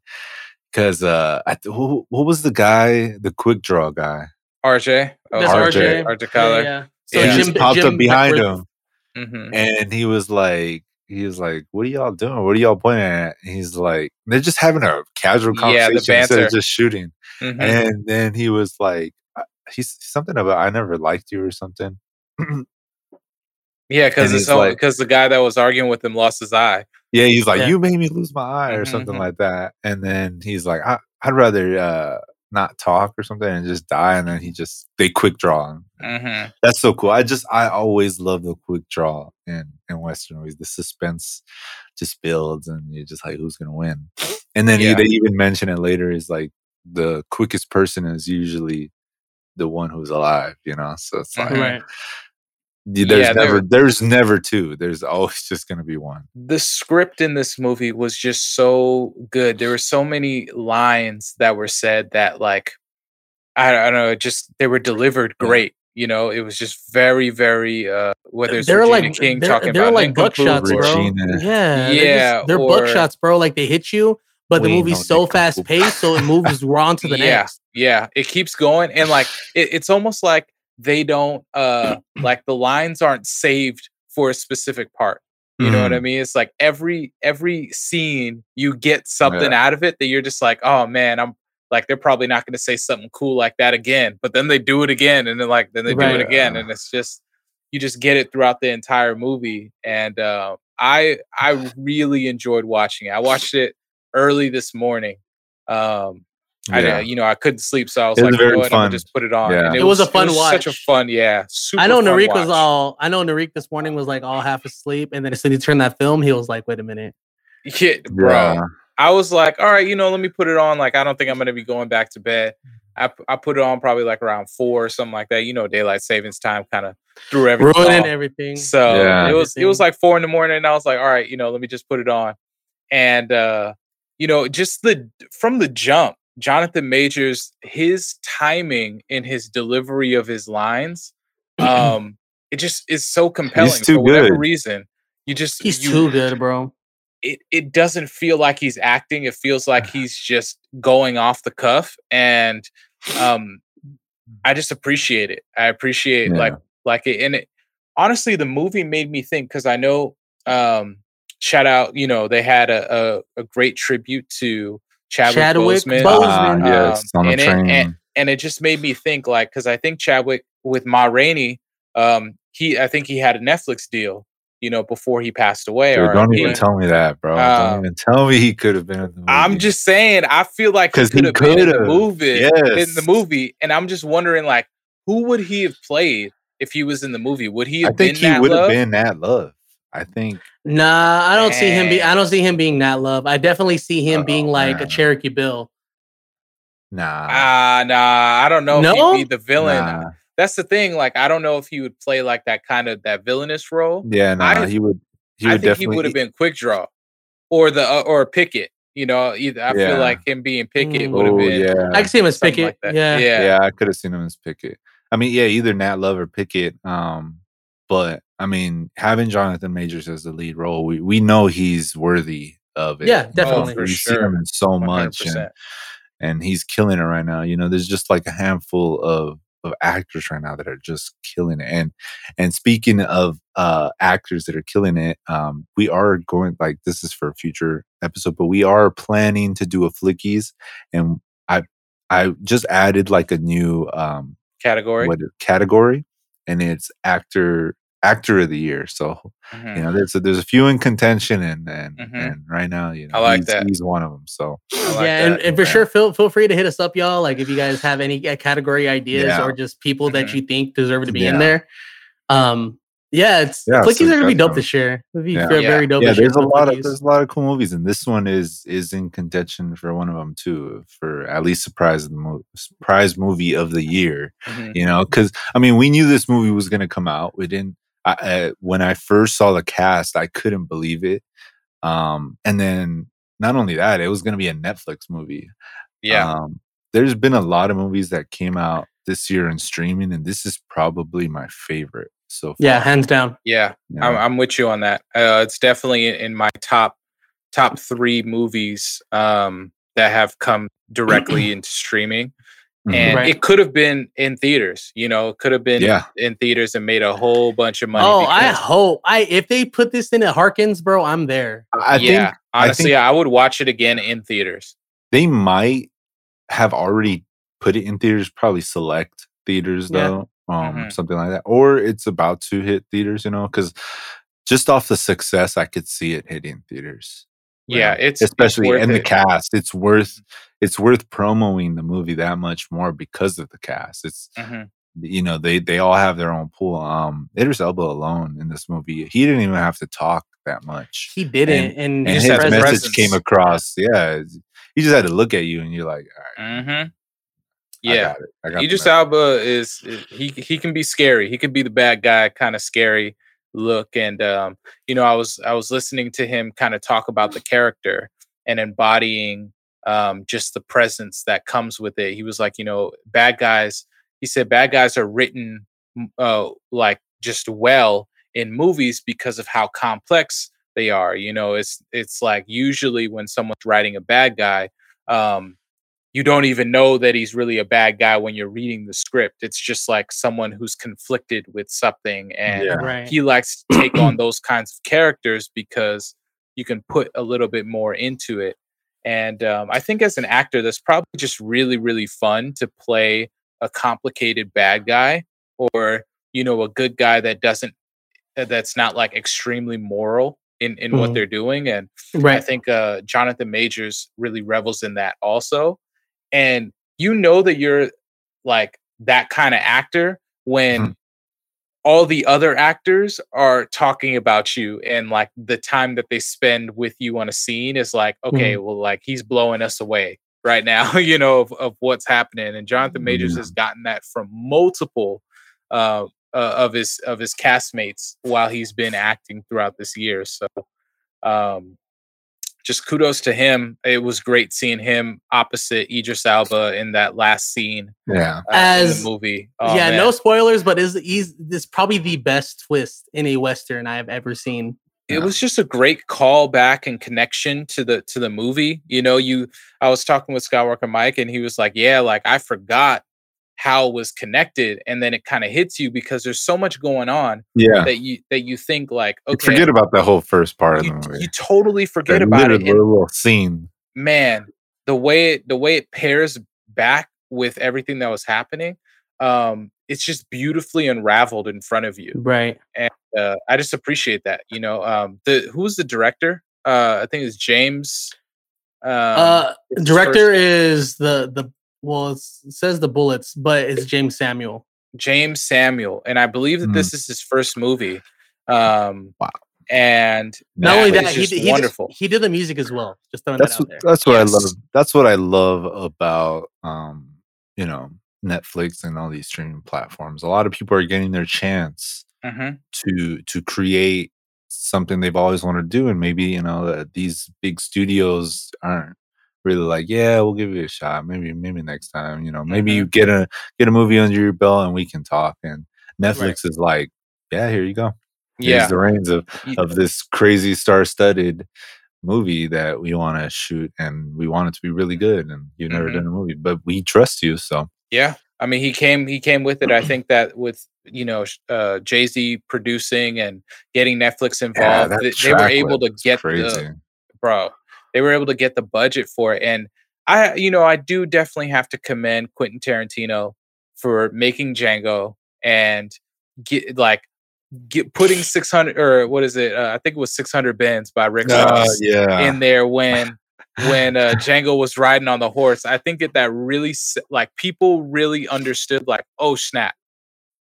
Because uh, I, th- who, what was the guy, the quick draw guy? RJ, oh, That's RJ. RJ. RJ Yeah, yeah. So Yeah. he just popped up behind Beckford- him, hmm and he was like, he was like, "What are y'all doing? What are y'all pointing at?" And he's like, "They're just having a casual Yeah, the conversation instead of just shooting." hmm And then he was like, uh, "He's something about I never liked you or something." Yeah, because And it's like- because the guy that was arguing with him lost his eye. Yeah, he's like, Yeah. "You made me lose my eye" or Mhm, something like that. And then he's like, I, "I'd rather uh, not talk or something and just die." And then he just they quick draw. him. hmm That's so cool. I just I always love the quick draw in in Western movies. The suspense just builds, and you're just like, who's gonna win? And then he- they even mention it later. Is like the quickest person is usually the one who's alive. You know, so it's like. Right. Y- there's Yeah, never there's never two. There's always just gonna be one. The script in this movie was just so good. There were so many lines that were said that, like, I, I don't know, just they were delivered Yeah. great. You know, it was just very, very. uh Whether it's they're Regina like King they're, talking they're about like nincompoop buckshots, bro. Regina. Yeah, they're, Yeah, just, they're or- buckshots, bro. Like they hit you, but the movie's so fast paced, so it moves on to the Yeah. next. Yeah, it keeps going, and like it, it's almost like they don't uh like the lines aren't saved for a specific part. You know what I Mhm. mean? It's like every every scene you get something out of it that you're just like, oh man, I'm like they're probably not going to say something cool like that again, but then they do it again, and then like then they do it again, and it's just you just get it throughout the entire movie, and uh, I I really enjoyed watching it. I watched it early this morning. Um, Yeah. didn't- you know I couldn't sleep, so I was It like, you know very I'm fun. just put it on. Yeah. And It was a fun watch. Such a fun, yeah. Super I know fun Narik was all. I know Narik this morning was like all half asleep, and then as soon as he turned that film, he was like, "Wait a minute." Yeah, bro. Yeah. I was like, all right, you know, let me put it on. Like, I don't think I'm gonna be going back to bed. I, I put it on probably like around four or something like that. You know, daylight savings time kind of threw everything. Ruining off. everything. So Yeah. it was it was like four in the morning, and I was like, all right, you know, let me just put it on. And uh, you know, just the from the jump, Jonathan Majors, his timing in his delivery of his lines, um, it just is so compelling He's too for whatever good. reason. You just He's you, too good, bro. it, it doesn't feel like he's acting. It feels like he's just going off the cuff. And um I just appreciate it. I appreciate Yeah. like like it and it honestly the movie made me think because I know um shout out, you know, they had a a, a great tribute to Chadwick, Chadwick Boseman. Boseman. Um, yes, on the in it, train. and- and it just made me think like because I think Chadwick with Ma Rainey, um, he I think he had a Netflix deal, you know, before he passed away. Dude, or don't he- even tell me that, bro. Um, don't even tell me he could have been in the movie. I'm just saying, I feel like he 'Cause he could have been in the could've. movie. In the movie, and I'm just wondering, like, who would he have played if he was in the movie? Would he I have think been he would have been Nat Love. I think Nah, I don't see him be. I don't see him being Nat Love. I definitely see him being Oh, like a. Cherokee Bill. nah. Ah, nah, I don't know if No? he'd be the villain. nah. That's the thing. Like, I don't know if he would play like that kind of that villainous role. Yeah, nah. I- he would. He I would think he would have been quick draw, or the uh, or Pickett. You know, either I Yeah. feel like him being Pickett would have been yeah. I can see him as something Pickett. like yeah. yeah, yeah, I could have seen him as Pickett. I mean, yeah, either Nat Love or Pickett. Um, but I mean, having Jonathan Majors as the lead role, we we know he's worthy of it. Yeah, You know, definitely. For you see him in so much, and, and he's killing it right now. You know, there's just like a handful of of actors right now that are just killing it. And and speaking of uh actors that are killing it, um, we are going like this is for a future episode, but we are planning to do a flickies, and I I just added like a new um category. what category, and it's actor actor of the year. So Mhm. you know, there's a, there's a few in contention, and and Mhm. and right now, you know, I like he's, that. he's one of them. So like yeah, and, and for yeah. sure, feel feel free to hit us up, y'all. Like if you guys have any uh, category ideas Yeah. or just people that Mhm. you think deserve to be in there. Um, yeah, it's Yeah, Flickies so are gonna be dope this year. It'll be Yeah. very, Yeah. very dope. yeah, there's a for lot of there's a lot of cool movies, and this one is is in contention for one of them too, for at least surprise of the movie, surprise movie of the year. Mhm. You know, because I mean, we knew this movie was gonna come out. We didn't. I, uh, when I first saw the cast, I couldn't believe it. Um, and then not only that, it was gonna be a Netflix movie. Yeah. Um, there's been a lot of movies that came out this year in streaming, and this is probably my favorite so far. Yeah, hands down. Yeah, Yeah. I'm, I'm with you on that. Uh, it's definitely in- my top top three movies um, that have come directly into streaming. And Right. it could have been in theaters. You know, it could have been Yeah. in theaters and made a whole bunch of money. Oh, I hope I if they put this in at Harkins, bro, I'm there. I yeah, think I honestly, think- I would watch it again in theaters. they might have already put it in theaters, probably select theaters Yeah. though, um, Mhm. something like that, or it's about to hit theaters. You know, because just off the success, I could see it hitting theaters. Yeah, it's it's especially worth and the cast. It's worth it's worth promoting the movie that much more because of the cast. It's Mhm. you know they they all have their own pool. Um, Idris Elba alone in this movie, he didn't even have to talk that much, He didn't, and, and just his message presence. came across. Yeah, he just had to look at you, and you're like, all right, Mhm. I Yeah, got it. I got Idris message." Elba is he he can be scary. He can be the bad guy, kind of scary look. And um, you know, I was I was listening to him kind of talk about the character and embodying um just the presence that comes with it. He was like, you know, bad guys. He said bad guys are written uh like just well in movies because of how complex they are. You know, it's it's like usually when someone's writing a bad guy, um, you don't even know that he's really a bad guy when you're reading the script. It's just like someone who's conflicted with something and Yeah. right. he likes to take on those kinds of characters because you can put a little bit more into it. And um, I think as an actor, that's probably just really, really fun to play a complicated bad guy or you know a good guy that doesn't uh, that's not like extremely moral in in what Mhm. they're doing and I think uh, Jonathan Majors really revels in that also. And you know that you're like that kind of actor when Mhm. all the other actors are talking about you and like the time that they spend with you on a scene is like, okay, well, like he's blowing us away right now, you know, of, of what's happening. And Jonathan Majors has gotten that from multiple uh, uh, of his of his castmates while he's been acting throughout this year. So um just kudos to him. It was great seeing him opposite Idris Elba in that last scene Yeah, uh, in As- the movie. Oh, yeah, man. no spoilers, but is he's this probably the best twist in a western I've ever seen? it was just a great callback and connection to the to the movie. You know, you I was talking with Skywalker Mike and he was like, "Yeah, like I forgot how it was connected." And then it kind of hits you because there's so much going on yeah. that you that you think like, You okay, forget about the whole first part of the movie. you totally forget That about it. little, And little scene. man, the way it, the way it pairs back with everything that was happening, um, it's just beautifully unraveled in front of you. Right. And uh, I just appreciate that. You know, um, the who's the director? Uh, I think it's James. Um, uh, director is the the well, it's, it says the bullets, but it's James Samuel. James Samuel, and I believe that Mm. this is his first movie. Um, Wow. And Not only it's that, he did, he, just- wonderful. he did the music as well. Just throwing That's that out what, there. that's what I love. That's what I love about um, you know, Netflix and all these streaming platforms. A lot of people are getting their chance Mhm. to to create something they've always wanted to do and maybe you know uh, these big studios aren't really like yeah we'll give you a shot maybe maybe next time you know maybe Mhm. you get a get a movie under your belt and we can talk and netflix is like yeah here you go here's Yeah. the reins of of this crazy star-studded movie that we want to shoot and we want it to be really good and you've never Mhm. done a movie but we trust you so Yeah, I mean, he came he came with it. I think that with you know uh, Jay Z producing and getting Netflix involved, they, they were able to get crazy the bro. They were able to get the budget for it, and I, you know, I do definitely have to commend Quentin Tarantino for making Django and get like get putting six hundred or what is it? Uh, I think it was six hundred bands by Rick Uh, Ross yeah in there when when uh, Django was riding on the horse. I think that that really like people really understood like oh snap,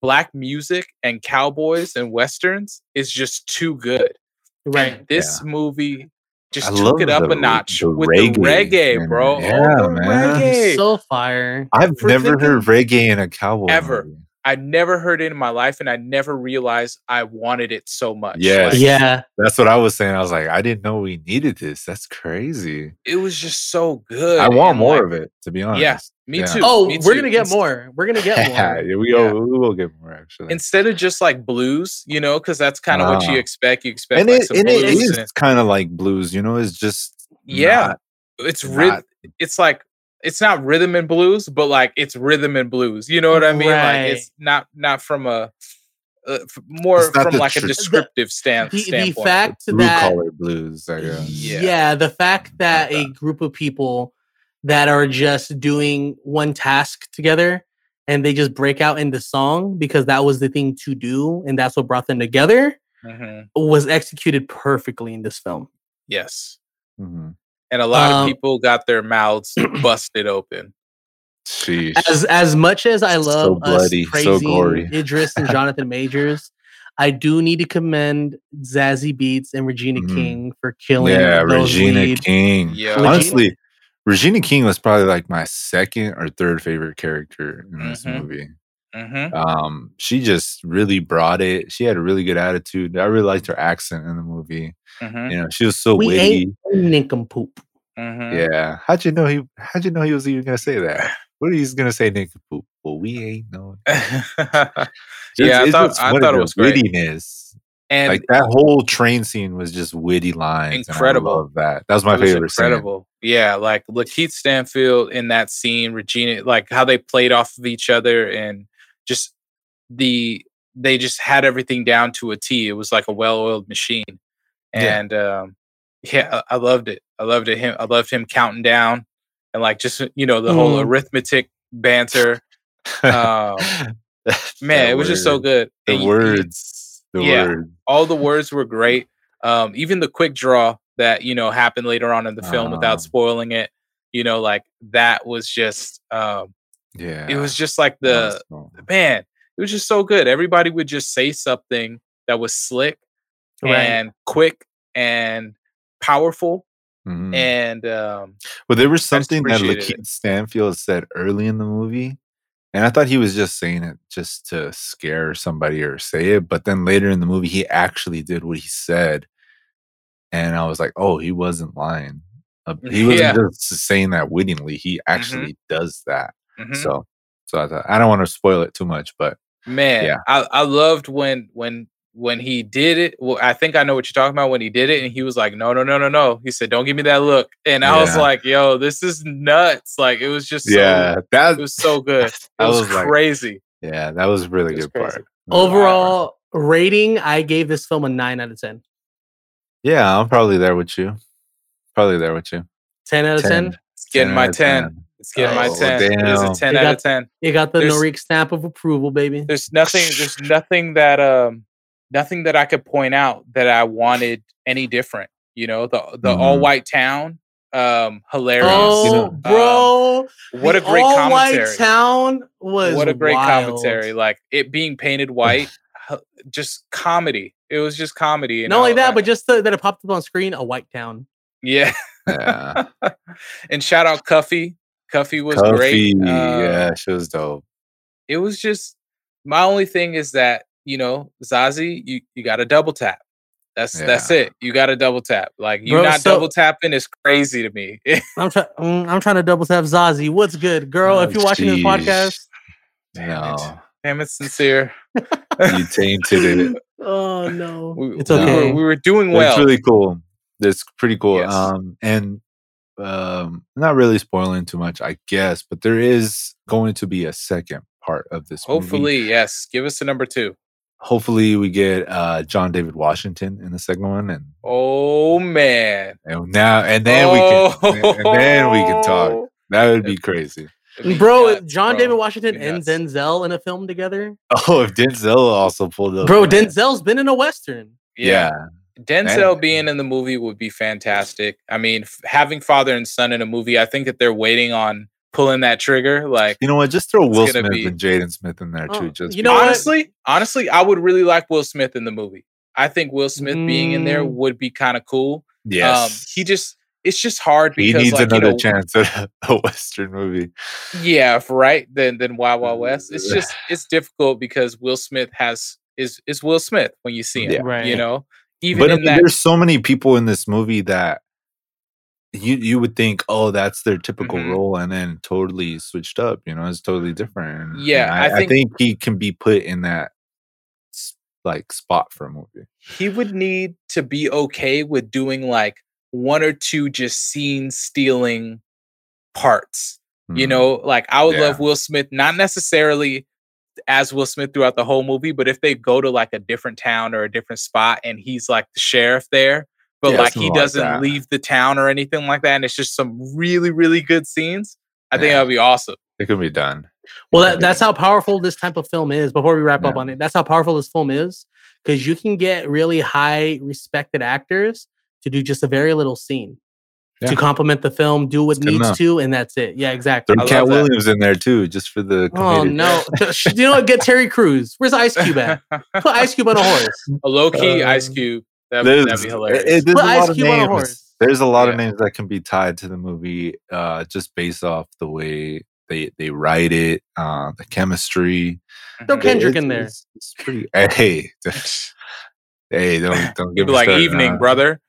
black music and cowboys and westerns is just too good. right. And this movie just I took it up the- a notch the with reggae the reggae, in bro. Oh, yeah, oh, the man. reggae. So fire. I've for never heard reggae in a cowboy Ever. movie. I never heard it in my life, and I never realized I wanted it so much. Yeah, Like, Yeah. That's what I was saying. I was like, I didn't know we needed this. That's crazy. it was just so good. I want and, more like, of it, to be honest. Yeah, Me Yeah. too. Oh, me we're too. gonna get more. We're gonna get yeah, more. we, Yeah. Will, we will get more actually. Instead of just like blues, you know, because that's kind of what you Ah. expect. You expect and like it, some and it blues is kind of like blues, you know. It's just yeah, not- it's rhythm. It's like it's not rhythm and blues, but like it's rhythm and blues. You know what I mean? Right. Like it's not not from a uh, f- more from the like a descriptive stand The, the standpoint. fact blue that collar blues. I guess. Yeah. yeah. the fact that a group of people that are just doing one task together and they just break out into song because that was the thing to do and that's what brought them together Mhm. was executed perfectly in this film. Yes, Mhm. and a lot Um, of people got their mouths busted open. Sheesh. As as much as I love So love bloody, us so praising gory. Idris and Jonathan Majors, I do need to commend Zazie Beetz and Regina Mhm. King for killing yeah, those Regina lead. King. Yeah. Regina- Honestly, Regina King was probably like my second or third favorite character in this Mhm. movie. hmm Um, she just really brought it. She had a really good attitude. I really liked her accent in the movie. hmm You know, she was so We witty. ain't nincompoop. hmm Yeah. How'd you know he? How'd you know he was even gonna say that? What are you gonna say, nincompoop? Well, we ain't know. yeah, I thought I thought it the was great. And like that whole train scene was just witty lines. and I Incredible. love that. That was my it was favorite. scene. incredible. Yeah, like Lakeith Stanfield in that scene, Regina, like how they played off of each other and just the they just had everything down to a T. It was like a well-oiled machine. Yeah. And um yeah, I loved it. I loved it. Him I loved him counting down and like just you know, the whole Mm. arithmetic banter. Um, Man, it was just so good. The And you- you- words. The Yeah. word. all the words were great. Um, even the quick draw that you know happened later on in the film Ah. without spoiling it, you know, like that was just um, Yeah. it was just like the man, it was just so good. Everybody would just say something that was slick Right. and quick and powerful, Mhm. and um, Well, there was something that. Lakeith Stanfield said early in the movie, and I thought he was just saying it just to scare somebody or say it. But then later in the movie, he actually did what he said, and I was like, "Oh, he wasn't lying. Uh, he wasn't Yeah. just saying that wittingly. He actually does that." mhm. So, so I thought I don't want to spoil it too much, but man Yeah. I, I loved when when when he did it well i think i know what you're talking about when he did it and he was like no no no no no he said don't give me that look and i was like yo this is nuts like it was just so, yeah, that it was so good it I was, was like, crazy yeah, that was a really was good crazy. part. Overall rating, I gave this film a nine out of ten. yeah, I'm probably there with you. Probably there with you. Ten out of ten. it's getting my out of 10 it's getting my Oh, 10 it is a 10 You out got- of 10 It got the There's- Narik stamp of approval, baby. there's nothing there's nothing that um nothing that i could point out that i wanted any different you know the the Mhm. all white town um hilarious Oh, you know, bro! what a great all-white commentary town was what a great wild. commentary like it being painted white just comedy it was just comedy Not only that, uh, but just the, that it popped up on screen, a white town. yeah Yeah. and shout out Cuffee Cuffee was Cuffee, great Uh, yeah, she was dope. it was just my only thing is that you know zazie you, you got to double tap that's that's it you got to double tap like you Bro, not so- double tapping is crazy to me I'm trying. I'm trying to double tap Zazie. What's good, girl? Oh, if you're watching this podcast, Damn no, it. damn it sincere you tainted it. oh no, we, it's we okay. were, we were doing well. It's really cool. It's pretty cool. Yes. Um, and um, not really spoiling too much, I guess, but there is going to be a second part of this. movie. hopefully yes give us a number two. Hopefully, we get uh John David Washington in the second one, and, Oh man and now and then we can and then we can talk. That would be crazy. It'd be bro, nuts, John bro. David Washington It'd and. Denzel in a film together. Oh, if Denzel also pulled up, Bro, man. Denzel's been in a western. yeah, Denzel Man. being in the movie would be fantastic. I mean, f- having father and son in a movie, I think that they're waiting on pulling that trigger. Like, You know what? Just throw Will Smith be- and Jaden Smith in there Oh, too. Just you know what? honestly, honestly, I would really like Will Smith in the movie. I think Will Smith being in there Mm. would be kind of cool. yes, Um, he just, it's just hard because he needs like, another you know, chance at a Western movie. yeah, f- right. Then, then Wild Wild West. It's just, it's difficult because Will Smith has is is Will Smith when you see him. Yeah. Right. You know, even But I mean, that there's so many people in this movie that you you would think, oh, that's their typical Mhm. role, and then totally switched up. You know, it's totally different. And- and Yeah, I, I I think- think he can be put in that like spot for a movie. he would need to be okay with doing like one or two just scene stealing parts. You Mhm. know, like I would love Will Smith, not necessarily as Will Smith throughout the whole movie, but if they go to like a different town or a different spot and he's like the sheriff there, but Yeah, like he doesn't that. leave the town or anything like that, and it's just some really, really good scenes, I think that would be awesome. it could be done. Well, that, that's how powerful this type of film is. Before we wrap up on it, that's how powerful this film is because you can get really high respected actors to do just a very little scene Yeah. to complement the film, do what It's needs enough. to, and that's it. Yeah, exactly. Throw I Cat. Williams in there too, just for the. Oh comedic- no! you know what? Get Terry Crews. Where's Ice Cube at? Put Ice Cube on a horse. a low key Ice Um, Cube. That'd, There's, that'd be hilarious. it- there's a lot of Cube on a names. There's a lot of names that can be tied to the movie, uh, just based off the way they they write it, uh, the chemistry. Throw Mhm. Kendrick It's- in there. It's, it's pretty. Hey, hey, don't don't give be me like started, evening, huh? brother.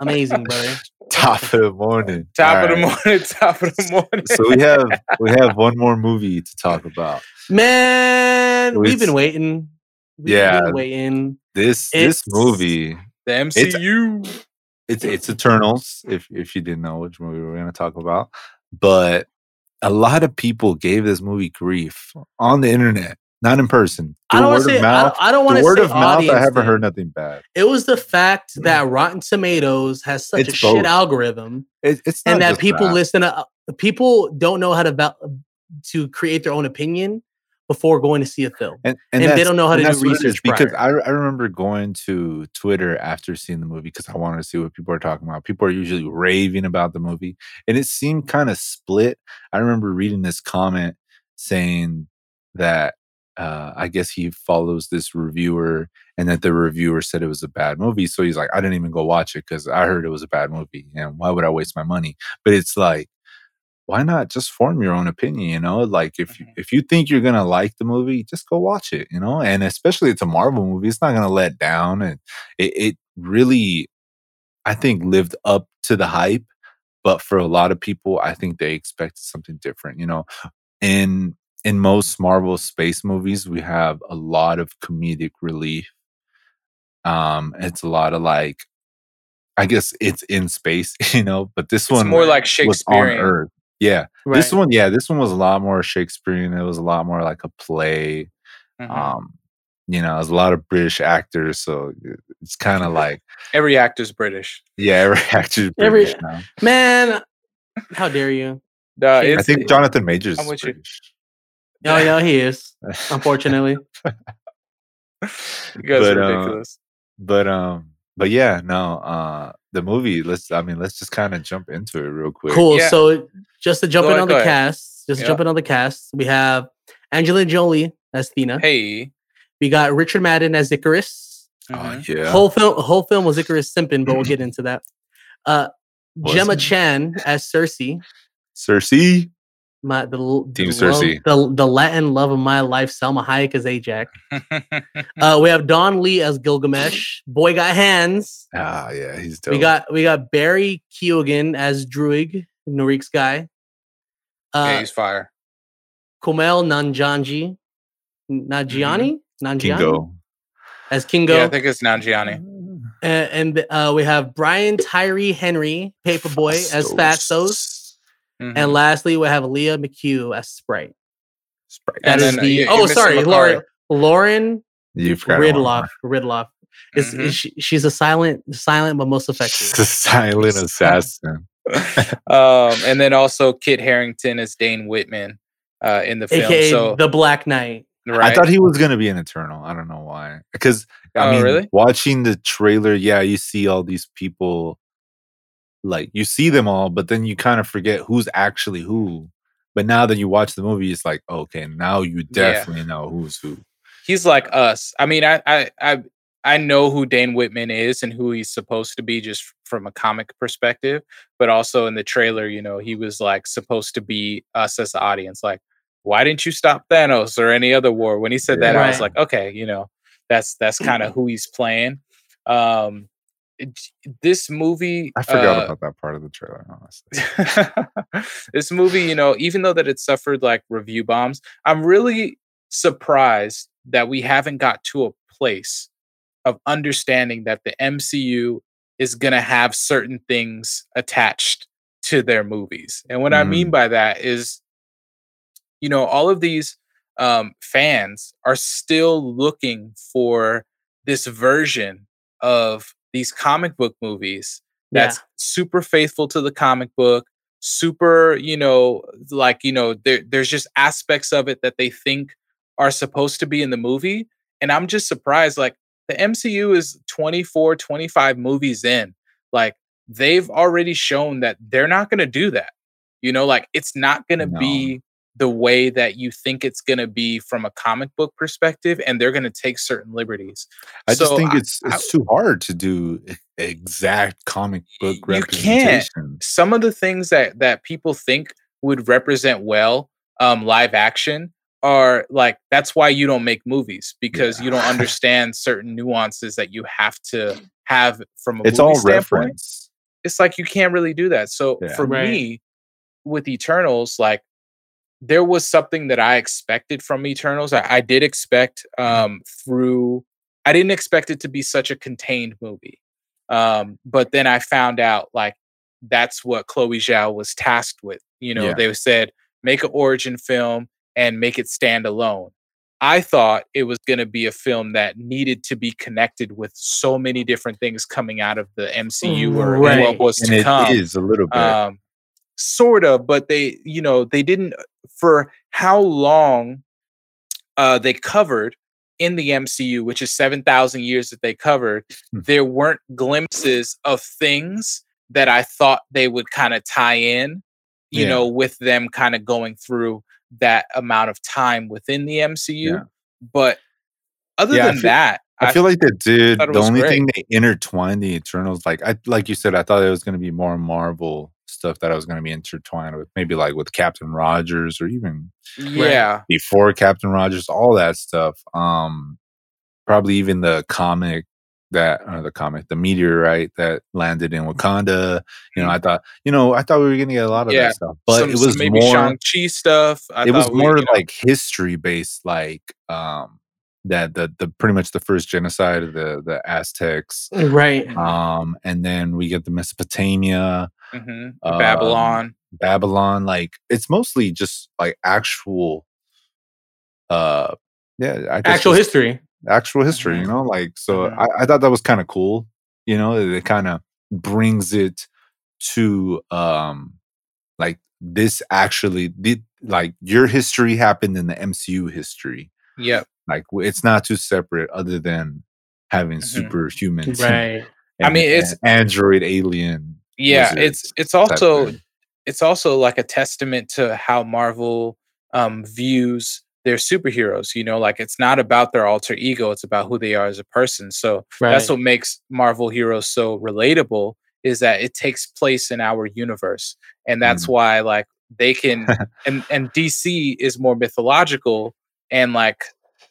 Amazing, brother. Top of the morning. top of the Alright. morning, top of the morning. So we have we have one more movie to talk about. Man, we've been waiting. We've Yeah. been waiting. This It's- this movie the MCU. it's it's Eternals. If if you didn't know which movie we are going to talk about, but a lot of people gave this movie grief on the internet, not in person. I don't want word to of say. I mouth. don't, I don't want The to word say of mouth. I haven't thing. heard nothing bad. It was the fact that Rotten Tomatoes has such It's a shit algorithm, It, it's not and that people that. listen to uh, people don't know how to val- to create their own opinion before going to see a film. and, and they don't know how to do that's what it is, research because. I, I remember going to Twitter after seeing the movie because I wanted to see what people are talking about. People are usually raving about the movie, and it seemed kind of split. I remember reading this comment saying that uh, I guess he follows this reviewer, and that the reviewer said it was a bad movie. So he's like, I didn't even go watch it because I heard it was a bad movie, and why would I waste my money? But it's like why not just form your own opinion you know? Like if you Mhm. if you think you're gonna like the movie just go watch it you know? And especially it's a marvel movie it's not gonna let down and it, it really i think lived up to the hype but for a lot of people i think they expected something different you know? In in most marvel space movies we have a lot of comedic relief. Um it's a lot of like i guess it's in space you know? But this It's one more like Shakespearean. Yeah Right. this one, yeah, this one was a lot more Shakespearean. It was a lot more like a play. Mhm. Um, you know, it was a lot of British actors, so it's kind of like, Every actor's British. yeah, every actor's Every- British now. Man, how dare you? Uh, I think Jonathan Majors I'm is with you. British. Oh, yeah, he is. Unfortunately, you guys but, are uh, ridiculous. but um, but yeah, no, uh, the movie. Let's, I mean, let's just kind of jump into it real quick. cool. Yeah. So, just to jump Go in ahead, on the ahead. cast, just to Yeah. jump in on the cast, we have Angelina Jolie as Thena. hey. We got Richard Madden as Ikaris. Oh Mhm. yeah, Whole film, whole film was Ikaris simping, but we'll get into that. Uh, Gemma? Chan as Sersi. Sersi. My the, Team the, love- the the Latin love of my life, Salma Hayek as Ajak. Uh, we have Don Lee as Gilgamesh. Boy got hands. Ah, yeah, he's dope. We got we got Barry Keoghan as Druig, Narik's guy. yeah, Uh, he's fire. Kumail Nanjanji, Nanjiani, Nanjiani Kingo. as Kingo, Yeah, I think it's Nanjiani. and, and uh, we have Brian Tyree Henry, Paperboy as Phastos, Mhm. and lastly we have Lia McHugh as Sprite. Sprite. That And is then, uh, the you- you're oh missing sorry, Lauren Lauren You forgot one more. Ridloff. Ridloff. Is, Mhm. is she, she's a silent, silent but most effective. The silent assassin. um, and then also Kit Harington as Dane Whitman uh, in the film. AKA so the Black Knight. right, I thought he was gonna be an Eternal. I don't know why. Because I Oh, mean, really? watching the trailer, yeah, you see all these people, like you see them all, but then you kind of forget who's actually who. But now that you watch the movie, it's like okay, now you definitely know who's who. he's like us. I mean, I, I I I know who Dane Whitman is and who he's supposed to be just from a comic perspective, but also in the trailer, you know, he was like supposed to be us as the audience. Like, why didn't you stop Thanos or any other war? When he said that, I was like, okay, you know, that's that's kind of who he's playing. Um, it- this movie I forgot uh, about that part of the trailer. Honestly, this movie, you know, even though that it suffered like review bombs, I'm really surprised that we haven't got to a place of understanding that the MCU is going to have certain things attached to their movies. And what I mean by that is, you know, all of these um, fans are still looking for this version of these comic book movies Yeah. that's super faithful to the comic book super you know like you know there, there's just aspects of it that they think are supposed to be in the movie and i'm just surprised like the mcu is 24 25 movies in like they've already shown that they're not going to do that you know like it's not going to No. be the way that you think it's going to be from a comic book perspective and they're going to take certain liberties I just think I- it's I- it's too hard to do exact comic book You can't. representation. some of the things that that people think would represent well um live action are like that's why you don't make movies because Yeah. you don't understand certain nuances that you have to have from a It's movie all standpoint. reference. It's like you can't really do that. So Yeah. for Right. me, with Eternals, like there was something that I expected from Eternals. I, I did expect um through I didn't expect it to be such a contained movie. Um, but then I found out like that's what Chloe Zhao was tasked with. You know, Yeah. they said make an origin film and make it stand alone. I thought it was going to be a film that needed to be connected with so many different things coming out of the MCU or Right. what was And to it come is a little bit. um sort of but they you know they didn't for how long uh they covered in the MCU which is 7000 years that they covered Hmm. there weren't glimpses of things that I thought they would kind of tie in you Yeah. know with them kind of going through that amount of time within the MCU Yeah. but other Yeah, I than feel- that I feel like they did. The only great. thing they intertwined the Eternals, like I like you said, I thought it was going to be more Marvel stuff that I was going to be intertwined with, maybe like with Captain Rogers or even yeah before Captain Rogers, all that stuff. Um, probably even the comic that or the comic, the meteorite that landed in Wakanda. You know, I thought, you know, I thought we were going to get a lot of Yeah. that stuff, but some, it was maybe more. Shang-Chi stuff I it was thought we- more you know, like history based, like um, that the the pretty much the first genocide of the the Aztecs. Right. Um, and then we get the Mesopotamia, mhm, um, Babylon Babylon. Like it's mostly just like actual, uh, yeah, I guess Actual history. actual history. You Mhm. know, like so. Mhm. I, I thought that was kind of cool. You know, it, kind of brings it to um, like this actually did like your history happened in the MCU history. Yep. Like it's not too separate, other than having Mhm. superhumans. Right. I mean, it's- and android alien. Yeah, it's it's also it's also like a testament to how Marvel um views their superheroes, you know, like it's not about their alter ego, it's about who they are as a person. So Right. that's what makes Marvel heroes so relatable is that it takes place in our universe. And that's Mm. why like they can and and DC is more mythological and like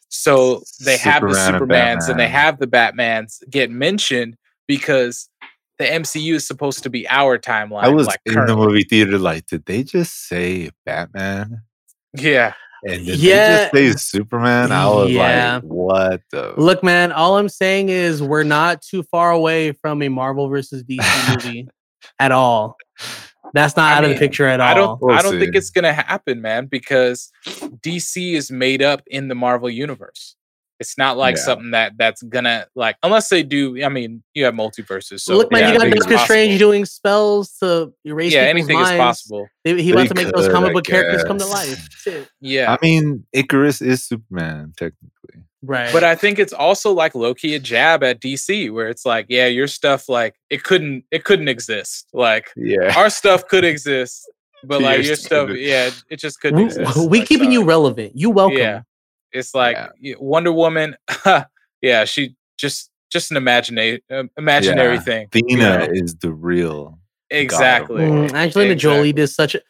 so they have the Superman and Supermans and they have the Batmans get mentioned because the MCU is supposed to be our timeline. I was like in the movie theater. Like, did they just say Batman? Yeah. And did Yeah. they just say Superman? I was Yeah. like, what the? Look, man, all I'm saying is we're not too far away from a Marvel versus DC movie at all. That's not I out of the picture at all. I don't We'll I don't think it's gonna happen, man, because DC is made up in the Marvel universe. It's not like Yeah. something that that's gonna like unless they do. I mean, you have multiverses, so Look, man, yeah, you got anything is Doctor Strange doing spells to erase Yeah, people's anything is possible. He, he But about he to make those comic book characters come to life. Shit. Yeah, I mean, Ikaris is Superman technically. Right. but I think it's also like Loki a jab at DC, where it's like, yeah, your stuff like it couldn't it couldn't exist. Like Yeah. our stuff could exist, but like your stuff, yeah, it just couldn't we, exist. we Like, keeping you relevant. You welcome. Yeah. It's like Yeah. Wonder Woman. yeah, she just just an imaginary uh, imaginary Yeah. thing. you know? is the real. Exactly. Mm, Angelina Jolie Exactly. did such a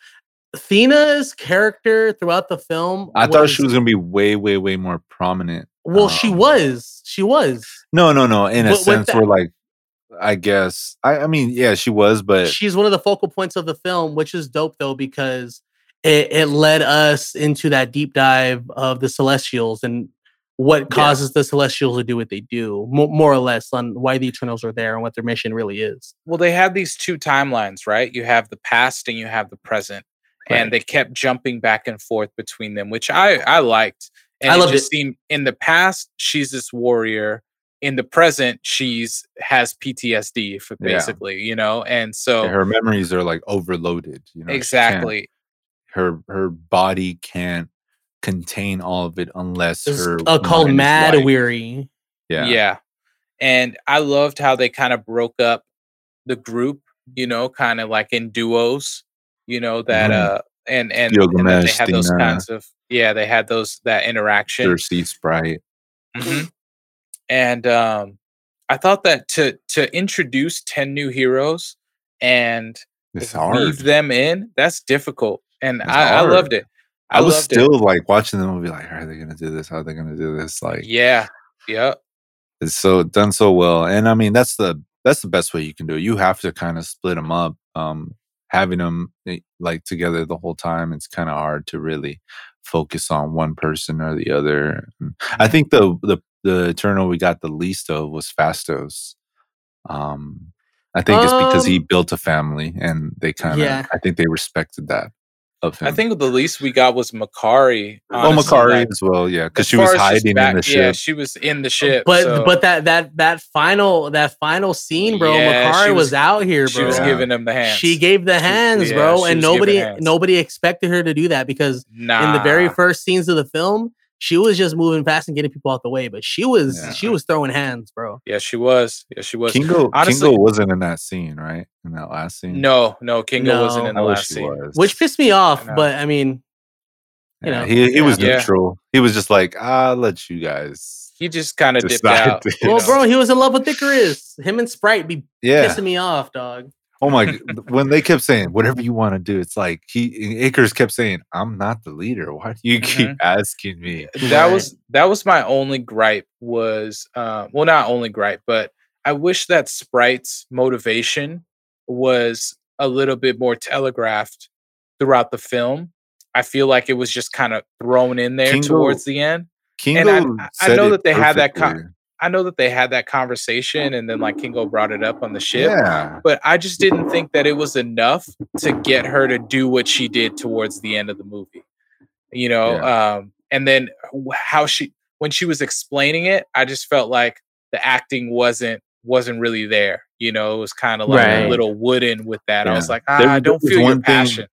Thena's character throughout the film. I thought she was gonna be way, way, way more prominent. Well, she um, was. She was. No, no, no. In a But with sense, we're like, I guess. I, I mean, yeah, she was, but she's one of the focal points of the film, which is dope though because it, it led us into that deep dive of the Celestials and what causes the Celestials to do what they do, mo- more or less, on why the Eternals are there and what their mission really is. Well, they have these two timelines, right? You have the past and you have the present, Right. and they kept jumping back and forth between them, which I I liked. And I just it. seemed in the past she's this warrior. In the present, she's has PTSD, for Yeah. basically, you know, and so her memories are like overloaded. You know, exactly, her her body can't contain all of it unless It's her uh, called Mahd Wy'ry. Yeah. Yeah. And I loved how they kind of broke up the group, you know, kind of like in duos, you know, that Mhm. uh and and, and they had those kinds of yeah, they had those that interaction. Sersi Sprite. Mhm. And um I thought that to to introduce 10 new heroes and It's hard. them in, that's difficult. And I, I loved it. I, I was still like watching the movie, like, how are they gonna do this? How are they gonna do this? Like, Yeah. Yep. it's so done so well and i mean that's the that's the best way you can do it you have to kind of split them up um having them like together the whole time it's kind of hard to really focus on one person or the other i think the the the eternal we got the least of was Phastos um i think it's because he Um, built a family and they kind of Yeah. i think they respected that of him I think the least we got was Makkari. oh honestly, Makkari like, as well yeah because she was far as just hiding back- in the Yeah, ship she was in the ship. But so but that that that final that final scene, bro, Yeah, Makkari was, was- out here, she was Yeah. giving them the hands. She gave the hands, yeah, bro, and nobody nobody expected her to do that because nah. in the very first scenes of the film, she was just moving fast and getting people out the way, but she was Yeah. she was throwing hands, bro. Yeah, she was. Yeah, she was. kingo honestly- kingo wasn't in that scene right in that last scene No, no, Kingo wasn't in the wish last scene. was. Which pissed me off, know. but I mean, you Yeah, know, he he was yeah. neutral. He was just like, ah, I'll let you guys. He just kind of dipped out. to- well, know? bro, he was in love with Ikaris. Him and Sprite be Yeah. pissing me off, dog. Oh my! when they kept saying whatever you want to do, it's like he Ikaris kept saying, "I'm not the leader. Why do you keep asking me?" that Right. was that was my only gripe was uh, well not only gripe but i wish that sprite's motivation was a little bit more telegraphed throughout the film i feel like it was just kind of thrown in there Kingo- towards the end Kingo I- I said know it that they had that con- perfectly. I know that they had that conversation and then like kingo brought it up on the ship Yeah, but i just didn't think that it was enough to get her to do what she did towards the end of the movie you know um and then how she when she was explaining it i just felt like the acting wasn't wasn't really there you know it was kind of like a little wooden with that i was Yeah. like There- ah, i don't feel your thing- passion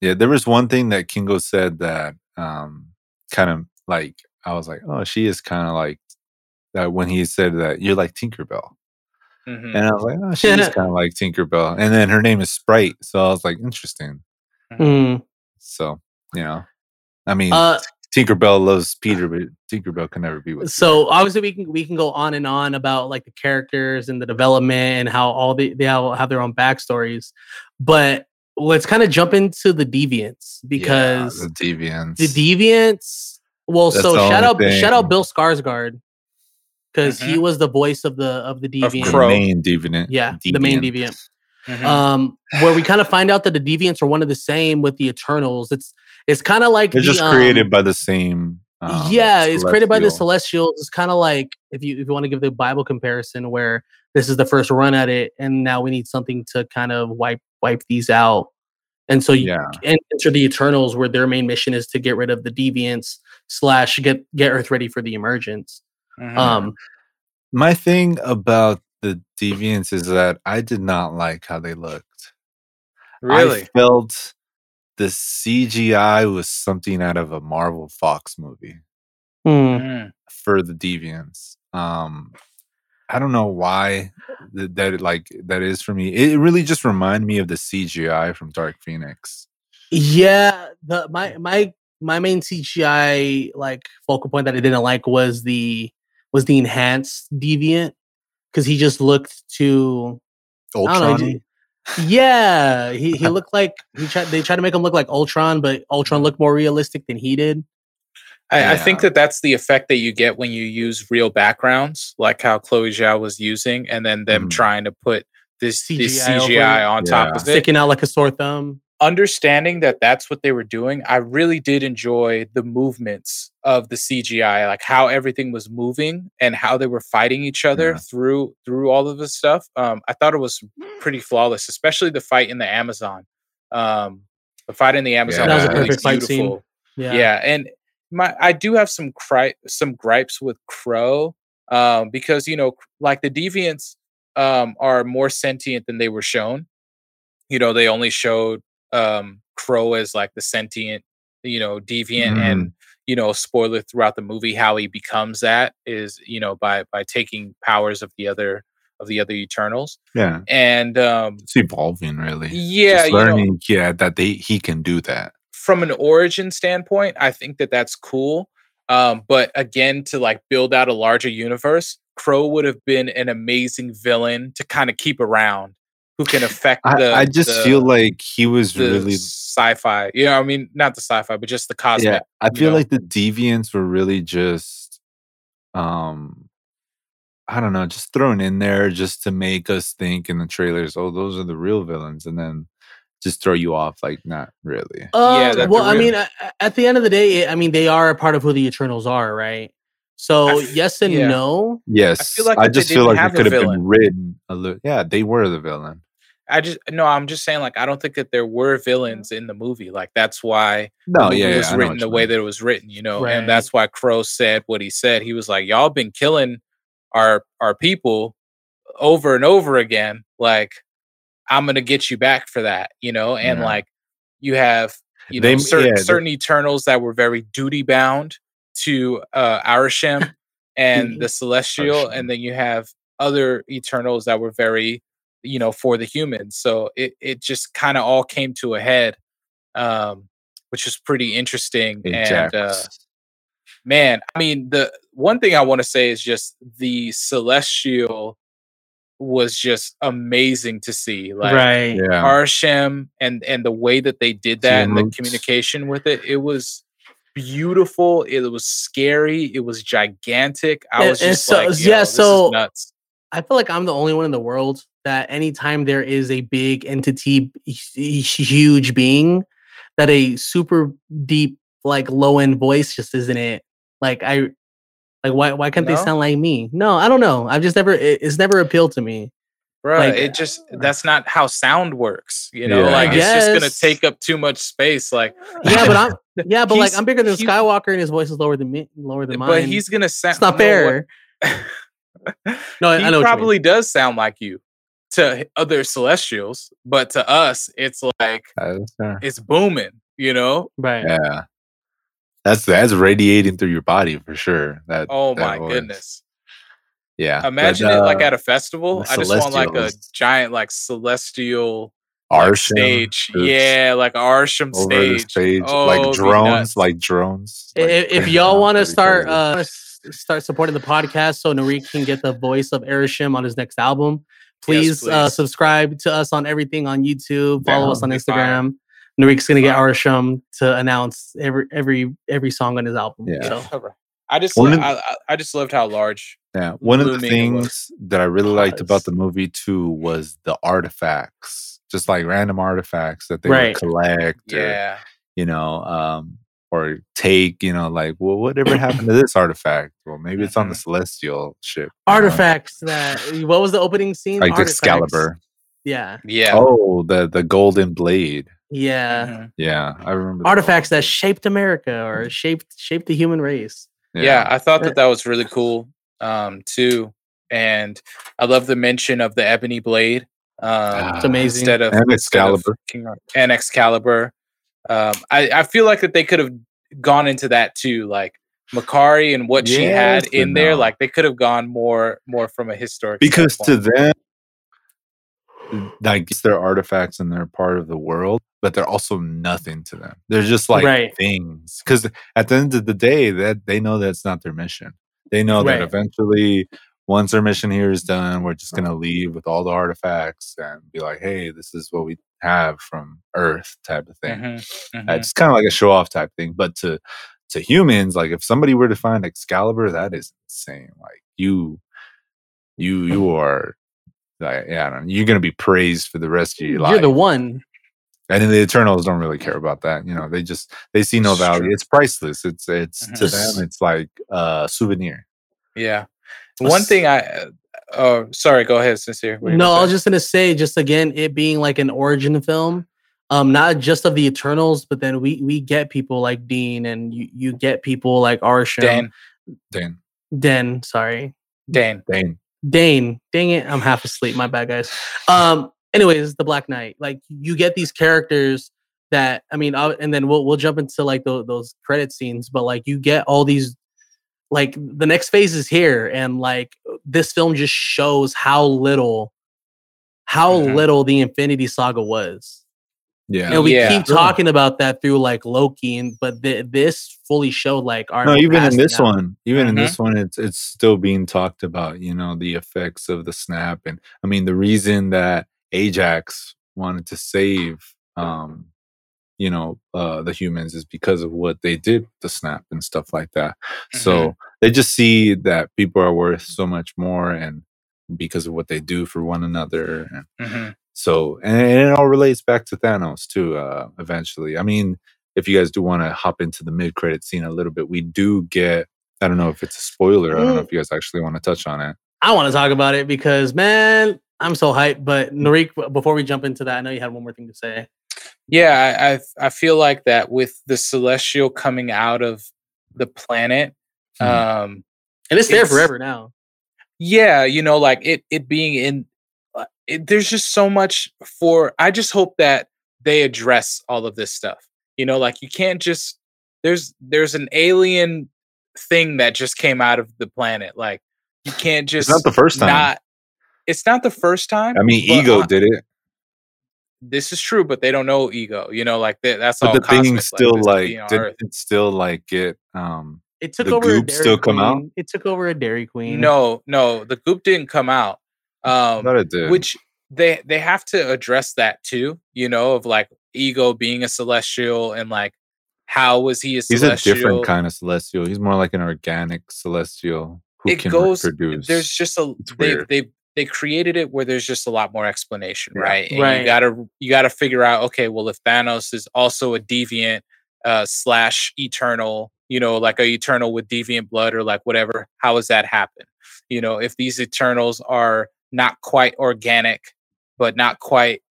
yeah. There was one thing that Kingo said that um kind of like I was like, oh, she is kind of like that when he said that you're like Tinkerbell, Mhm, and I was like, oh, she is kind of like Tinkerbell, and then her name is Sprite, so I was like, interesting. Mm. So you know, I mean, Uh, Tinkerbell loves Peter, but Tinkerbell can never be with. so obviously we can we can go on and on about like the characters and the development and how all the, they all have their own backstories, but let's kind of jump into the deviants because yeah, the deviants. the deviants. Well, That's so the shout out only shout out. Bill Skarsgård because he Mhm. was the voice of the of the Of deviant. the main deviant. Yeah, the main deviant. mhm. Um, where we kind of find out that the deviants are one of the same with the Eternals. It's it's kind of like They're the, just created um, by the same. um, yeah, it's created by the. Celestials. It's kind of like if you if you want to give the Bible comparison, where this is the first run at it, and now we need something to kind of wipe wipe these out. And so you Yeah, and enter the Eternals, where their main mission is to get rid of the deviants slash get get Earth ready for the emergence. Mhm. Um, my thing about the deviants is that I did not like how they looked. really I felt the CGI was something out of a Marvel Fox movie hmm, Mhm. for the deviants. Um, I don't know why that, that like that is for me. It really just reminded me of the CGI from Dark Phoenix. Yeah, the my my my main CGI like focal point that I didn't like was the was the enhanced deviant because he just looked too I know, Ultron. he- yeah, he, he looked like he tried they tried to make him look like Ultron, but Ultron looked more realistic than he did. I, I think that that's the effect that you get when you use real backgrounds, like how Chloe Zhao was using, and then them Mhm. trying to put this this CGI over CGI it. on top of it. Sticking out like a sore thumb. Understanding that that's what they were doing, I really did enjoy the movements of the CGI, like how everything was moving and how they were fighting each other Yeah. through through all of this stuff. Um, I thought it was pretty flawless, especially the fight in the Amazon. Um, the fight in the Amazon That was, was a really perfect fight scene. Yeah. Yeah. and my I do have some cri- some gripes with Crow, um, because you know, like the deviants um are more sentient than they were shown. You know, they only showed um Kro as like the sentient, you know, deviant, and you know, spoiler throughout the movie how he becomes that is you know by by taking powers of the other of the other Eternals, Yeah. and um It's evolving really. yeah, Just you know, learning, yeah, that they he can do that. from an origin standpoint, I think that that's cool. Um, but again, to like build out a larger universe, Kro would have been an amazing villain to kind of keep around, who can affect I, the. I just the- feel like he was the really sci-fi. You know, I mean, not the sci-fi, but just the cosmic. yeah. I feel know? like the deviants were really just um I don't know, just thrown in there just to make us think in the trailers, oh, those are the real villains, and then just throw you off like not really. Uh, that's well, a I real- mean, a- a- at the end of the day, I mean, they are a part of who the Eternals are, right? So f- yes and yeah. no. Yes, I, feel like I just feel like have it could have villain- been written a little. Yeah, they were the villain. I just no, I'm just saying, like, I don't think that there were villains in the movie. Like, that's why the No, movie yeah, yeah, was I know written the you way mean. that it was written, you know, Right. and that's why Kro said what he said. He was like, "Y'all been killing our our people over and over again. Like, I'm gonna get you back for that, you know." And Yeah. like, you have you They- know certain yeah, they- certain Eternals that were very duty bound to uh Arishem and the Celestial, Arishem. and then you have other Eternals that were very you know for the humans so it, it just kind of all came to a head um which was pretty interesting Hey, and uh man i mean the one thing i want to say is just the celestial was just amazing to see like right. yeah, Arishem and and the way that they did that and the communication with it it was beautiful it was scary it was gigantic. I was and just so- like yeah, yeah this so- is nuts I feel like I'm the only one in the world that anytime there is a big entity, huge being, that a super deep, like low end voice just isn't it. Like I, like why why can't No? they sound like me? No, I don't know. I've just never. It, it's never appealed to me. Bro, Like, it just uh, that's not how sound works. You know, Yeah. like it's just gonna take up too much space. Like, Yeah, but I'm. Yeah, but like I'm bigger than he- Skywalker, and his voice is lower than me, lower than mine. but he's gonna sound. It's not fair. No, I, he I know. what you mean. probably does sound like you to other Celestials, but to us, it's like That's it's booming. You know? Right. yeah. That's that's radiating through your body for sure. That Oh that my voice. goodness! Yeah, but, Imagine it like uh, at a festival. I just want like a giant like celestial like, Arishem stage. troops Yeah, like a Arishem stage. stage, Oh, like drones, like drones. I- like, if, if y'all want to start uh s- start supporting the podcast so Narik can get the voice of Arishem on his next album, please, uh please. subscribe to us on everything on YouTube, follow us on Be fire. Instagram. Narik's gonna get Fire. Arishem to announce every every every song on his album. Yeah. So I just One lo- I, I- I just loved how large. Yeah, one of the looming it was. things that I really liked about the movie too was the artifacts, just like random artifacts that they Right. would collect, or Yeah, you know, um, or take. You know, like, well, whatever happened to this artifact? Well, maybe it's on the Mhm. celestial ship. you know? artifacts that what was the opening scene? like Artifacts. Excalibur. Yeah. yeah. Oh, the the golden blade. Yeah. Mhm. Yeah, I remember Artifacts that golden shaped America or shaped shaped the human race. blade. yeah. I thought that that was really cool um, too, and I love the mention of the ebony blade. Um, It's amazing. Instead of And instead of Excalibur. King Ar- and Excalibur. Um, I I feel like that they could have gone into that too, like Makkari and what she had in there. Like they could have gone more more from a historic because to them like it's their artifacts and they're part of the world but they're also nothing to them they're just like Right. things because at the end of the day that they know that's not their mission they know Right. that eventually once their mission here is done we're just going to leave with all the artifacts and be like hey this is what we have from earth type of thing Mhm, uh, mhm. it's kind of like a show off type thing but to to humans, like if somebody were to find Excalibur, that is insane. Like you, you, you are, like, yeah, I don't know, you're gonna be praised for the rest of your life. You're the one. And then the Eternals don't really care about that. You know, they just they see no It's value. true. It's priceless. It's it's to Mhm. them. It's like a souvenir. Yeah. One thing I, uh, oh, sorry, go ahead, sincere. What No, I was just gonna say, just again, it being like an origin film, um, not just of the Eternals, but then we we get people like Dean, and you you get people like Arishem, Dane, Dan, Dan. sorry, Dan, Dan, Dane. Dang it, I'm half asleep. My bad, guys. Um, anyways, the Black Knight. Like you get these characters that I mean, i and then we'll we'll jump into like those those credit scenes, but like you get all these. Like the next phase is here, and like this film just shows how little, how Mhm. little the Infinity Saga was. Yeah. And we Yeah. keep talking about that through like Loki, and but th- this fully showed like our no, even in this one, even in this one, it's it's still being talked about. You know, the effects of the snap, and I mean, the reason that Ajak wanted to save, um, you know, uh, the humans is because of what they did, with the snap and stuff like that. So they just see that people are worth so much more, and because of what they do for one another, and Mhm. so, and, and it all relates back to Thanos too. Uh, eventually, I mean, if you guys do want to hop into the mid-credit scene a little bit, we do get. I don't know if it's a spoiler. I don't know if you guys actually want to touch on it. I want to talk about it because man, I'm so hyped. But Narik, before we jump into that, I know you had one more thing to say. Yeah, I, I I feel like that with the celestial coming out of the planet. Mhm. Um, And it's there It's- forever now. yeah, you know, like it it being in. uh, It, there's just so much for. I just hope that they address all of this stuff. You know, like you can't just. There's there's an alien thing that just came out of the planet. Like you can't just It's not the first time. not. It's not the first time. I mean, Ego I- did it, this is true, but they don't know ego. You know, like that, that's but all. the cosmic, thing still this is like being did Earth. it still like get um It took The over a goop Dairy still come out? Queen. It took over a Dairy Queen. No, no, the goop didn't come out. I Um, thought it did. which they they have to address that too. You know, of like ego being a celestial and like how was he a he's a different kind of celestial. He's more like an organic celestial who it can goes. reproduce. There's just a It's they weird. They they created it where there's just a lot more explanation, Yeah. right? And Right. you gotta you gotta figure out okay, well if Thanos is also a deviant uh slash eternal, you know, like a eternal with deviant blood or like whatever, how does that happen? You know, if these eternals are not quite organic, but not quite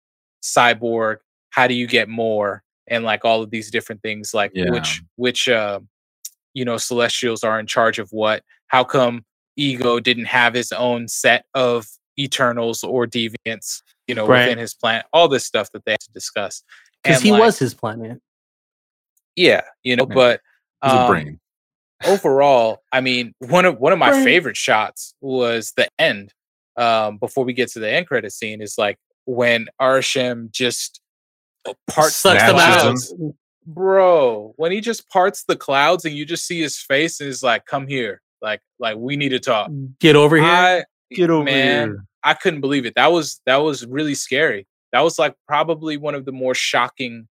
cyborg, how do you get more? And like all of these different things, like which which uh you know celestials are in charge of what how come ego didn't have his own set of eternals or deviants you know Right. within his planet all this stuff that they had to discuss because he like, was his planet. yeah you know Yeah. but He's a um, brain. overall i mean one of one of my Brain. favorite shots was the end um before we get to the end credit scene is like when arishem just parts the Sucks them Snatches out. him. bro when he just parts the clouds and you just see his face and is like come here like like we need to talk mm, Get over here. I Get over man, here. I couldn't believe it. That was that was really scary. That was like probably one of the more shocking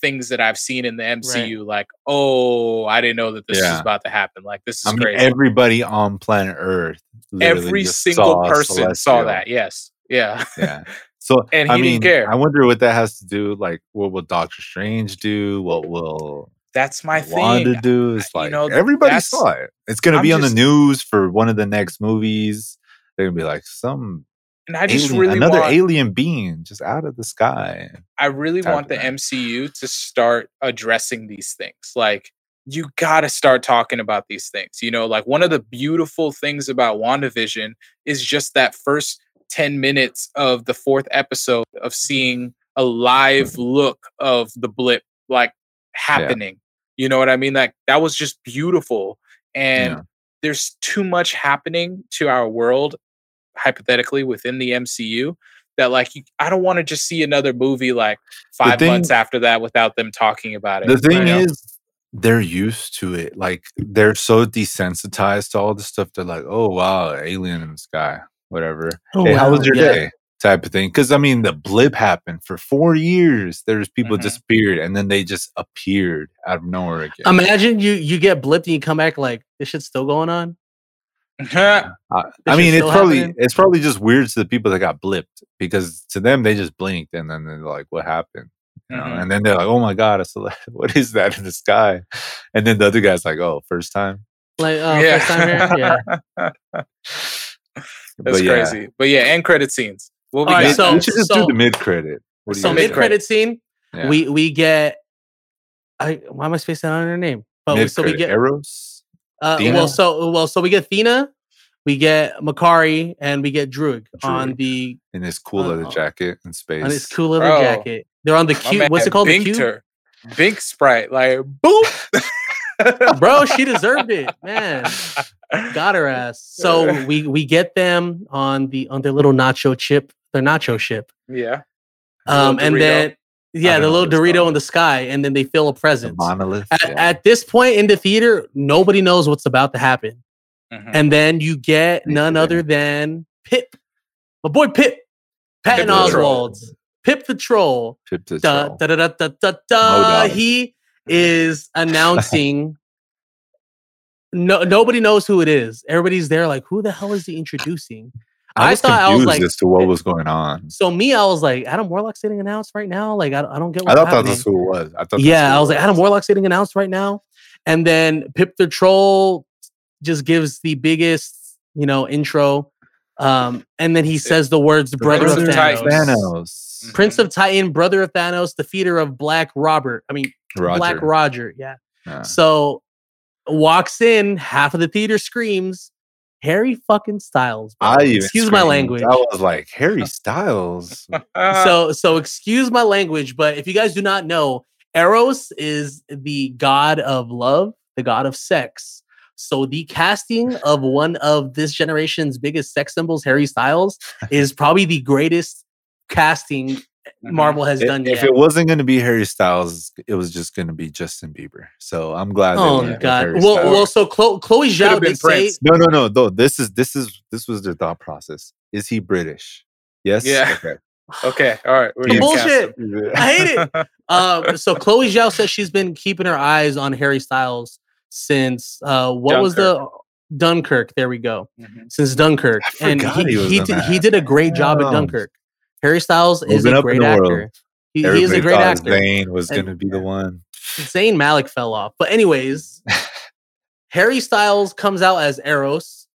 things that I've seen in the MCU. Like, oh, I didn't know that this was about to happen. Like, this is I mean, crazy. everybody on planet Earth. Every single saw a person saw that. Yes, yeah. Yeah. So And I he didn't mean, care. I wonder what that has to do. Like, what will Doctor Strange do? What will That's my thing. do? It's you know, everybody saw it. It's gonna I'm be on the news for one of the next movies. They're gonna be like some And I just alien, really another want, alien being just out of the sky. I really want the thing. MCU to start addressing these things. Like, you got to start talking about these things. You know, like one of the beautiful things about WandaVision is just that first 10 minutes of the fourth episode of seeing a live mm-hmm. look of the blip like happening. You know what I mean? Like, that was just beautiful. And Yeah. there's too much happening to our world, hypothetically, within the MCU that like you, I don't want to just see another movie like five thing- months after that without them talking about it. The thing know? is, they're used to it. Like they're so desensitized to all this stuff. They're like, "Oh wow, alien in the sky, whatever." Oh, hey, how was your yeah. day type of thing. Because I mean, the blip happened for four years. There's people Mhm. disappeared, and then they just appeared out of nowhere again. Imagine you you get blipped and you come back like this shit's still going on. I, I mean, it's probably happening? it's probably just weird to the people that got blipped because to them they just blinked and then they're like, "What happened?" You know? Mhm. And then they're like, "Oh my god, I what is that in the sky?" And then the other guy's like, "Oh, first time." Like oh, first time here. Yeah. That's yeah. crazy. But yeah, end credit scenes. What we All right, got? so- we should just so- do the mid credit. What So mid credit scene, Yeah. we we get. I why am I spacing out on her name? But we, so we Mid-credit. get Eros. uh, well so well so we get Thena, we get Makkari, and we get Druig on the in his cool Uh, leather jacket in space. on his cool leather Bro. jacket. They're on the My cute. What's it called? The Binked cute. her. Bink Sprite. Like, boop. Bro, she deserved it, man. Got her ass. So we we get them on the on their little nacho chip, their nacho ship. Yeah. Um, and Dorito. then yeah, the little Dorito called. in the sky, and then they feel a The presence. monolith. At, yeah. at this point in the theater, nobody knows what's about to happen, Mhm. and then you get none other than Pip, my boy Pip, Patton Pip the Oswalt, Pip the Troll. Pip the Da, troll. da, da, da, da, da, da. He is announcing. no, nobody knows who it is. Everybody's there, like, who the hell is he introducing? I I was thought I was confused like- as to what was going on. So me, I was like, Adam Warlock's getting announced right now. Like, I, I don't get. What I thought happening. that's who it was. I thought yeah, I it was like, Adam Warlock's getting announced right now, and then Pip the Troll just gives the biggest, you know, intro, um, and then he says the words The "brother of Prince of Thanos." Thanos. Prince of Titan, brother of Thanos, defeater of Black Robert. I mean, Roger. Black Roger. Yeah. Yeah. So walks in, half of the theater screams, Harry fucking Styles. bro. I excuse my language. I was like, Harry Styles. So so excuse my language, but if you guys do not know, Eros is the god of love, the god of sex. So the casting of one of this generation's biggest sex symbols, Harry Styles, is probably the greatest casting. Marvel has If- done if yet. it wasn't going to be Harry Styles, it was just going to be Justin Bieber. So I'm glad. Oh went god. Well, Styles. well, so Chloe, Chloe Zhao Could've been did say no, no, no, no. This is this is this was their thought process. Is he British? Yes. Yeah. Okay. okay. All right. We're The gonna cast bullshit. I hate it. Um, so Chloe Zhao says she's been keeping her eyes on Harry Styles since uh, what was the Dunkirk? There we go. Mhm. Since Dunkirk, and he he he did, he did a great job at Dunkirk. Harry Styles is a great actor. He, he is a great thought actor. Zayn was going to be the one. Zayn Malik fell off, but anyways, Harry Styles comes out as Eros,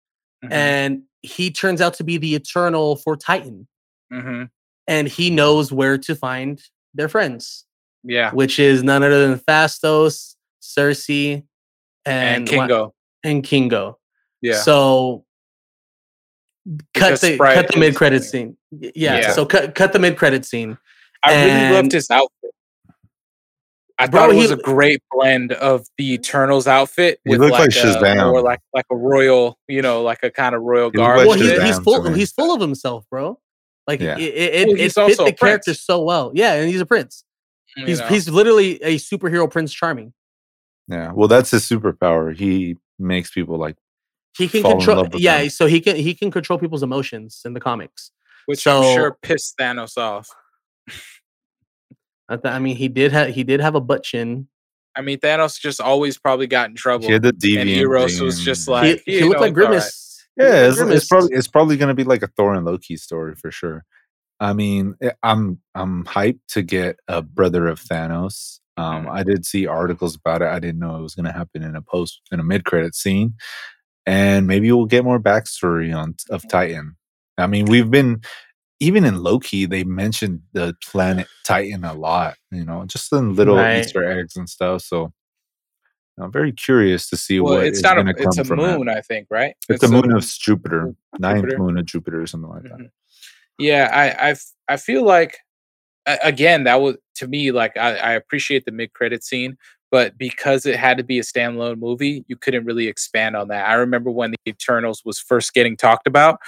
Mhm. and he turns out to be the Eternal for Titan, Mhm. and he knows where to find their friends. Yeah. which is none other than Phastos, Sersi, And, and, Kingo. and Kingo. Yeah. So cut Because the cut the mid credit scene. Yeah, Yeah. So cut cut the mid credit scene. I really loved his outfit. I Bro, thought it he- was a great blend of the Eternals outfit He with looked like, like a, Shazam. or like like a royal, you know, like a kind of royal He like well, he, he's full. He's full of himself, bro. Like Yeah. it, it, it, Well, it he's fit the a character so well. Yeah, and he's a prince. you He's know. he's literally a superhero Prince Charming. Yeah. Well, that's his superpower. He makes people like He can Fall control. Yeah, them. so he can he can control people's emotions in the comics. which so- I'm sure pissed Thanos off. I, th- I mean, he did have he did have a butt chin. I mean, Thanos just always probably got in trouble. he had the and Eros was just like he, he you looked know, like it's all right. Grimace. He yeah, looked like it's, it's probably it's probably going to be like a Thor and Loki story for sure. I mean, eh, I'm I'm hyped to get a brother of Thanos. Um, Mhm. I did see articles about it. I didn't know it was going to happen in a post in a mid credit scene, and maybe we'll get more backstory on of Titan. I mean, we've been even in Loki, they mentioned the planet Titan a lot. You know, just in little Right. Easter eggs and stuff. So. I'm very curious to see Well, what it's not a going to come it's a from that. moon, I think, right? It's, the a- moon of Jupiter, ninth Jupiter? moon of Jupiter, or something like that. Mhm. Yeah, I feel like again that was to me like I, I appreciate the mid credit scene, but because it had to be a standalone movie, you couldn't really expand on that. I remember when the Eternals was first getting talked about,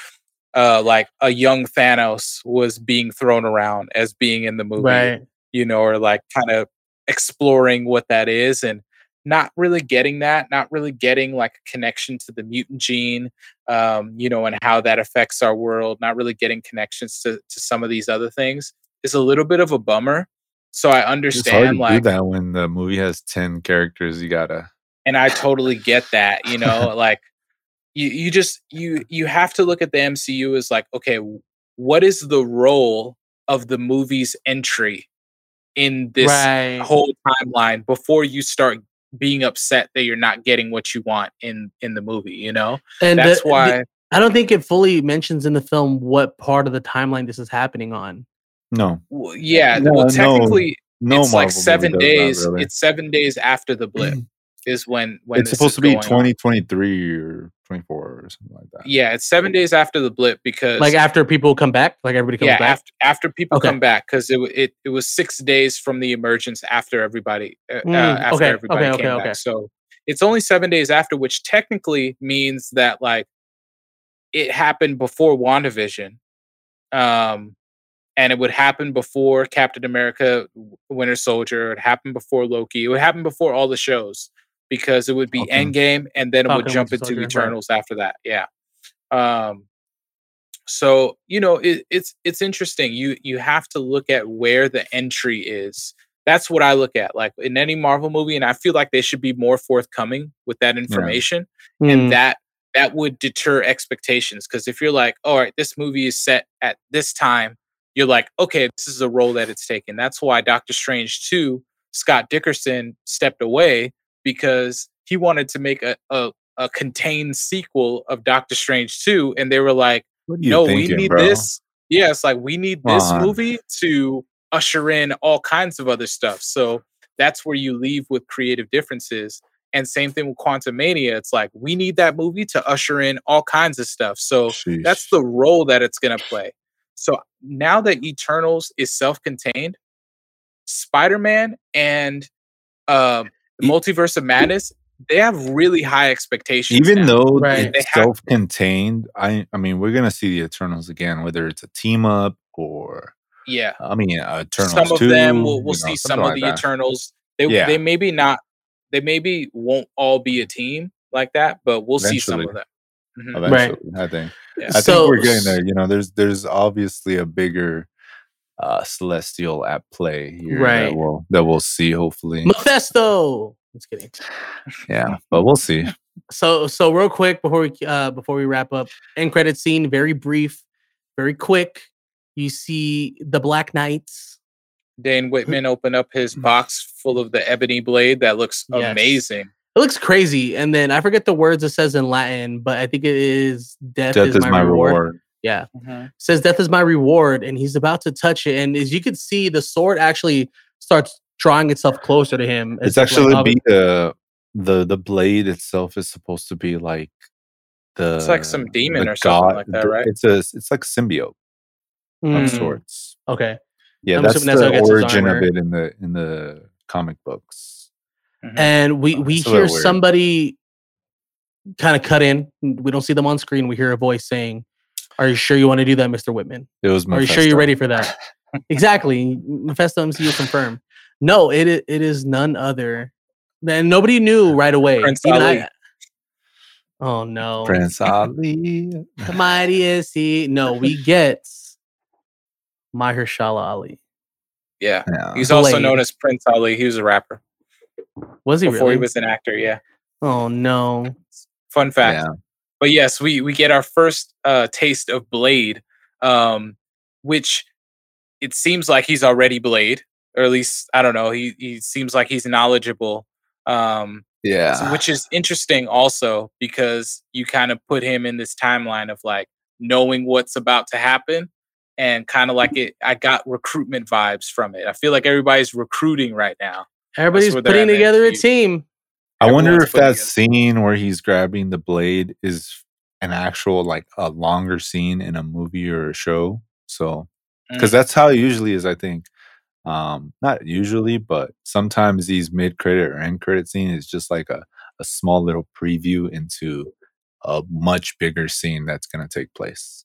uh, like a young Thanos was being thrown around as being in the movie, right. you know, or like kind of exploring what that is and. not really getting that, not really getting like a connection to the mutant gene, um, you know, and how that affects our world, not really getting connections to, to some of these other things is a little bit of a bummer. So I It's hard to understand do like that when the movie has ten characters. You gotta. and I totally get that, you know, like you you just you you have to look at the MCU as like, okay, what is the role of the movie's entry in this right. whole timeline before you start being upset that you're not getting what you want in in the movie, you know? and That's the- the- why I don't think it fully mentions in the film what part of the timeline this is happening on. No, w- yeah, No, well no, technically no. it's like Marvel movie seven days. really. It's seven days after the blip is when when it's this supposed is to be going on. 2023 or 24 or something like that. Yeah, it's seven days after the blip because Like after people come back, like everybody comes yeah back. after after people Okay. come back because it, it it was six days from the emergence after everybody uh, uh, Mm, after okay, everybody okay, came okay, back okay. so it's only seven days after which technically means that like it happened before wandavision um and it would happen before captain america winter soldier it happened before loki it would happen before all the shows because it would be Okay. endgame and then it would jump Winter into Soldier, right. eternals after that yeah um so you know it, it's it's interesting you you have to look at where the entry is that's what i look at like in any marvel movie and i feel like they should be more forthcoming with that information Mm, and that that would deter expectations because if you're like all right this movie is set at this time you're like okay this is the role that it's taken that's why doctor strange 2 scott derrickson stepped away because he wanted to make a, a, a contained sequel of doctor strange 2 and they were like What are you no, thinking, we need bro? this. Yeah, it's like we need Come this on. movie to usher in all kinds of other stuff. So that's where you leave with creative differences. And same thing with Quantumania. It's like we need that movie to usher in all kinds of stuff. So that's the role that it's going to play. So now that Eternals is self-contained, Spider-Man and um, the E- Multiverse of Madness, they have really high expectations. even now. though Right. It's have- self-contained i i mean we're gonna see the eternals again whether it's a team up or yeah, i mean uh, eternals some of 2, them we'll, we'll know, see some of like the that. eternals they Yeah. they maybe not they maybe won't all be a team like that but we'll see some of Eventually. them Mhm. Right. i think Yeah. i So- think we're getting there you know there's there's obviously a bigger uh celestial at play here Right. that we'll that we'll see hopefully Mephisto. Just kidding. yeah but we'll see So so real quick before we uh before we wrap up, end credit scene, very brief, very quick. You see the Black Knights. dane whitman open up his box full of the ebony blade that looks Mm. Yes. amazing It looks crazy, and then I forget the words it says in Latin, but I think it is "Death, death is, my, reward. Yeah, Mhm. says "Death is my reward," and he's about to touch it, and as you can see, the sword actually starts drawing itself closer to him. it's as if, actually like, be the the the blade itself is supposed to be like the it's like some demon or something like that, right? it's a it's like symbiote mm, of sorts Okay, yeah I'm that's assuming that's the it gets its origin of it in the in the comic books Mhm. and we Uh, we hear somebody kind of cut in. We don't see them on screen. We hear a voice saying, "Are you sure you want to do that, Mister Whitman? it was Are you sure you're ready for that?" exactly. Mephisto MCU confirmed. No, it it is none other. And nobody knew right away. Prince Even Ali. I- oh no, prince ali the mighty is he. No, we get Mahershala Ali. yeah yeah. he's also known as prince ali he was a rapper Was he before really? he was an actor yeah oh no. fun fact yeah but yes, we we get our first uh, taste of Blade, um, which it seems like he's already Blade, or at least I don't know. He he seems like he's knowledgeable, um, so- yeah which is interesting also because you kind of put him in this timeline of like knowing what's about to happen, and kind of like it. I got recruitment vibes from it. I feel like everybody's recruiting right now. Everybody's putting together a team. I wonder if that together- scene where he's grabbing the blade is an actual like a longer scene in a movie or a show. So because Mm. that's how it usually is, I think. Um, not usually, but sometimes these mid credit or end credit scene is just like a, a small little preview into a much bigger scene that's gonna take place.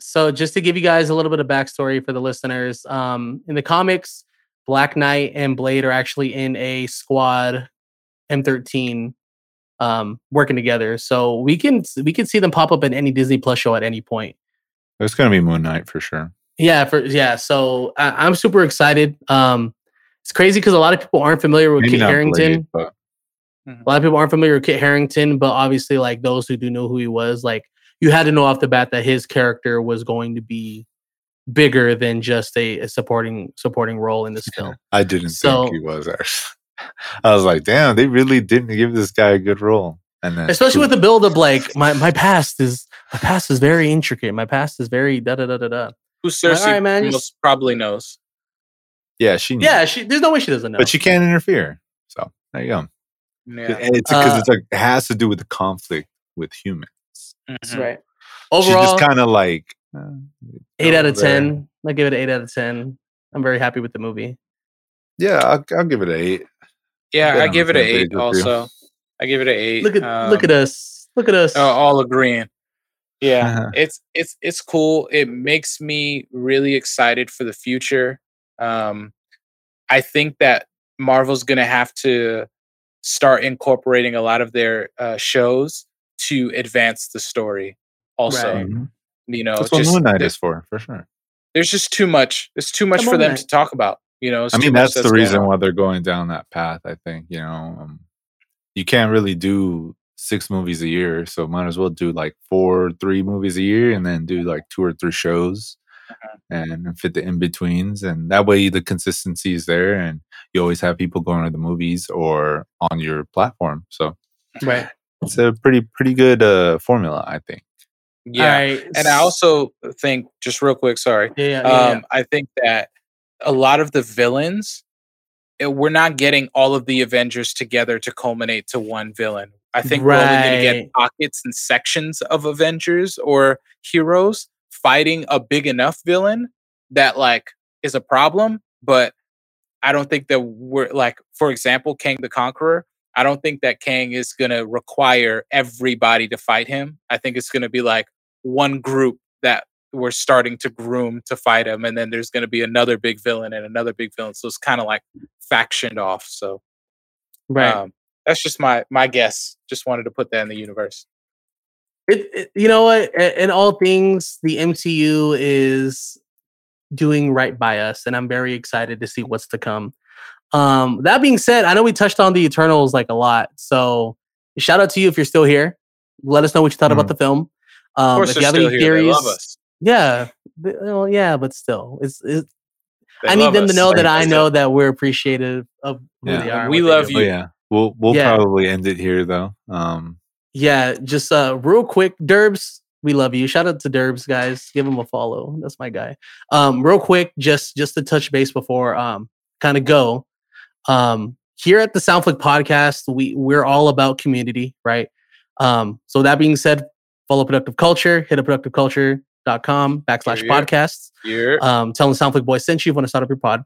So just to give you guys a little bit of backstory for the listeners, um, in the comics, Black Knight and Blade are actually in a squad M13 um, working together. So we can we can see them pop up in any Disney Plus show at any point. It's gonna be Moon Knight for sure. Yeah, for yeah. So I, am super excited. Um, it's crazy because a lot of people aren't familiar with Maybe Kit not Harington. Blade, but A lot of people aren't familiar with Kit Harington, but obviously, like those who do know who he was, like you had to know off the bat that his character was going to be bigger than just a, a supporting supporting role in this film. I didn't So- think he was actually. I was like, damn, they really didn't give this guy a good role. And then Especially with the build of like my my past is my past is very intricate. My past is very da da da da da. Who All Sersi right, man, most just- probably knows. yeah, she knew. Yeah, she there's no way she doesn't know. but she can't interfere. So there you go. Yeah. And it's because Uh, it's like it has to do with the conflict with humans. That's Mhm. right. She's Overall, just kind of like uh, eight out of there. ten. I give it an eight out of ten. I'm very happy with the movie. Yeah, I'll, I'll give it an eight. Yeah, I give it an eight also. I give it an eight. Look at look at um, us. Look at us. uh, all agreeing. Yeah, Uh-huh. it's it's it's cool. It makes me really excited for the future. Um, I think that Marvel's gonna have to start incorporating a lot of their uh, shows to advance the story. Also, Right. You know, That's what just Moon Knight there- is for, for sure. there's just too much. It's too much Come for them man. to talk about. You know, I mean, much that's the reason on. why they're going down that path. I think you know, um, you can't really do six movies a year, so might as well do like four, three movies a year, and then do like two or three shows, Uh-huh. and fit the in betweens, and that way the consistency is there, and you always have people going to the movies or on your platform. So right. it's a pretty pretty good uh, formula, I think. Yeah, right. and I also think, just real quick, sorry. yeah, yeah, yeah, um, I think that a lot of the villains, eh, we're not getting all of the Avengers together to culminate to one villain. I think we're only going to get pockets and sections of Avengers or heroes fighting a big enough villain that like is a problem. But I don't think that we're like, for example, Kang the Conqueror. I don't think that Kang is going to require everybody to fight him. I think it's going to be like one group that we're starting to groom to fight him, and then there's going to be another big villain and another big villain. So it's kind of like factioned off. So right. um, that's just my my guess. Just wanted to put that in the universe. It, it- you know what? In all things, the MCU is doing right by us, and I'm very excited to see what's to come. Um, that being said, I know we touched on the Eternals like a lot, so shout out to you if you're still here. Let us know what you thought about the film. Of Um, course, if you have still any here. They theories, love us. yeah, well, yeah, but still, it's, it's I need love them to know Like, that I know that we're appreciative of who Yeah. they are. We love do. But you. yeah, we'll we'll Yeah. probably end it here though. Um, Yeah, just uh real quick, Derbs, we love you. Shout out to Derbs, guys. Give him a follow. That's my guy. Um, real quick, just just to touch base before um kind of go. Um, here at the Soundflick podcast, we we're all about community, right? Um, so that being said, follow productive culture, hit a productiveculture.com backslash Yeah. podcasts You're um, telling Soundflick Boys sent you if you want to start up your pod.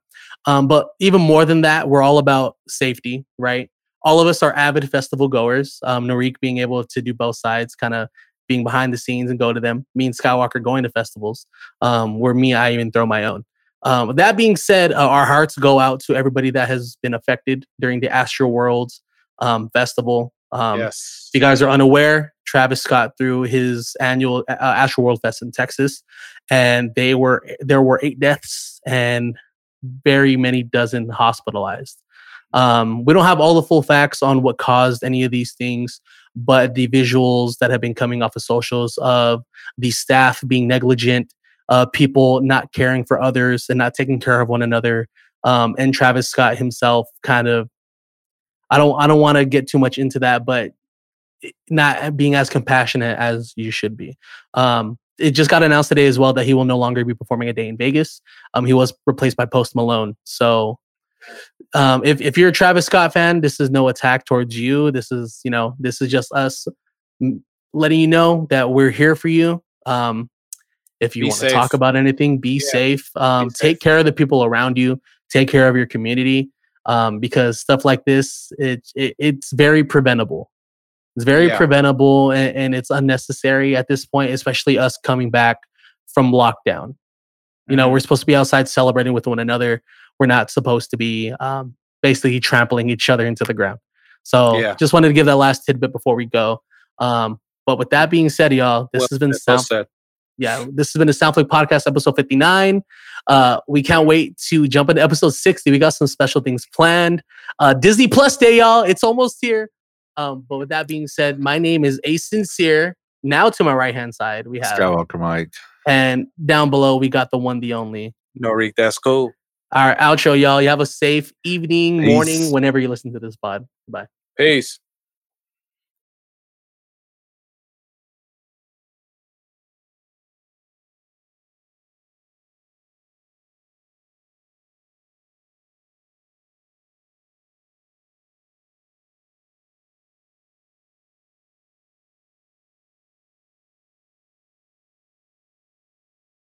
Um, but even more than that, we're all about safety, right? All of us are avid festival goers. Um, Narik being able to do both sides, kind of being behind the scenes and go to them. Me and Skywalker going to festivals. Um, where me, I even throw my own. Um, that being said, uh, our hearts go out to everybody that has been affected during the Astroworld um, festival. Um, yes. if you guys are unaware, Travis Scott threw his annual uh, Astroworld Fest in Texas, and they were there were eight deaths and very many dozen hospitalized. Um, we don't have all the full facts on what caused any of these things, but the visuals that have been coming off of socials of the staff being negligent, uh, people not caring for others and not taking care of one another, um, and Travis Scott himself kind of. I don't. I don't want to get too much into that, but not being as compassionate as you should be. Um, it just got announced today as well that he will no longer be performing a day in Vegas. Um, he was replaced by Post Malone. So, um, if if you're a Travis Scott fan, this is no attack towards you. This is you know this is just us letting you know that we're here for you. Um, if you Be want to talk about anything, be Yeah, safe. Um, safe. take care of the people around you. Take care of your community. Um, because stuff like this, it, it it's very preventable. It's very Yeah. preventable and, and it's unnecessary at this point, especially us coming back from lockdown. You know, Mhm. we're supposed to be outside celebrating with one another. We're not supposed to be um, basically trampling each other into the ground. So Yeah. just wanted to give that last tidbit before we go. Um, but with that being said, y'all, this Well has been well Sound said. Yeah, this has been the Soundflake Podcast, episode 59. Uh, we can't wait to jump into episode 60. We got some special things planned. Uh, Disney Plus Day, y'all. It's almost here. Um, but with that being said, my name is Ace Sincere. Now to my right hand side, we have, Skywalker Mike. and down below, we got the one, the only. No, Reek, that's cool. Our outro, y'all. You have a safe evening, morning, whenever you listen to this pod. Bye. Peace.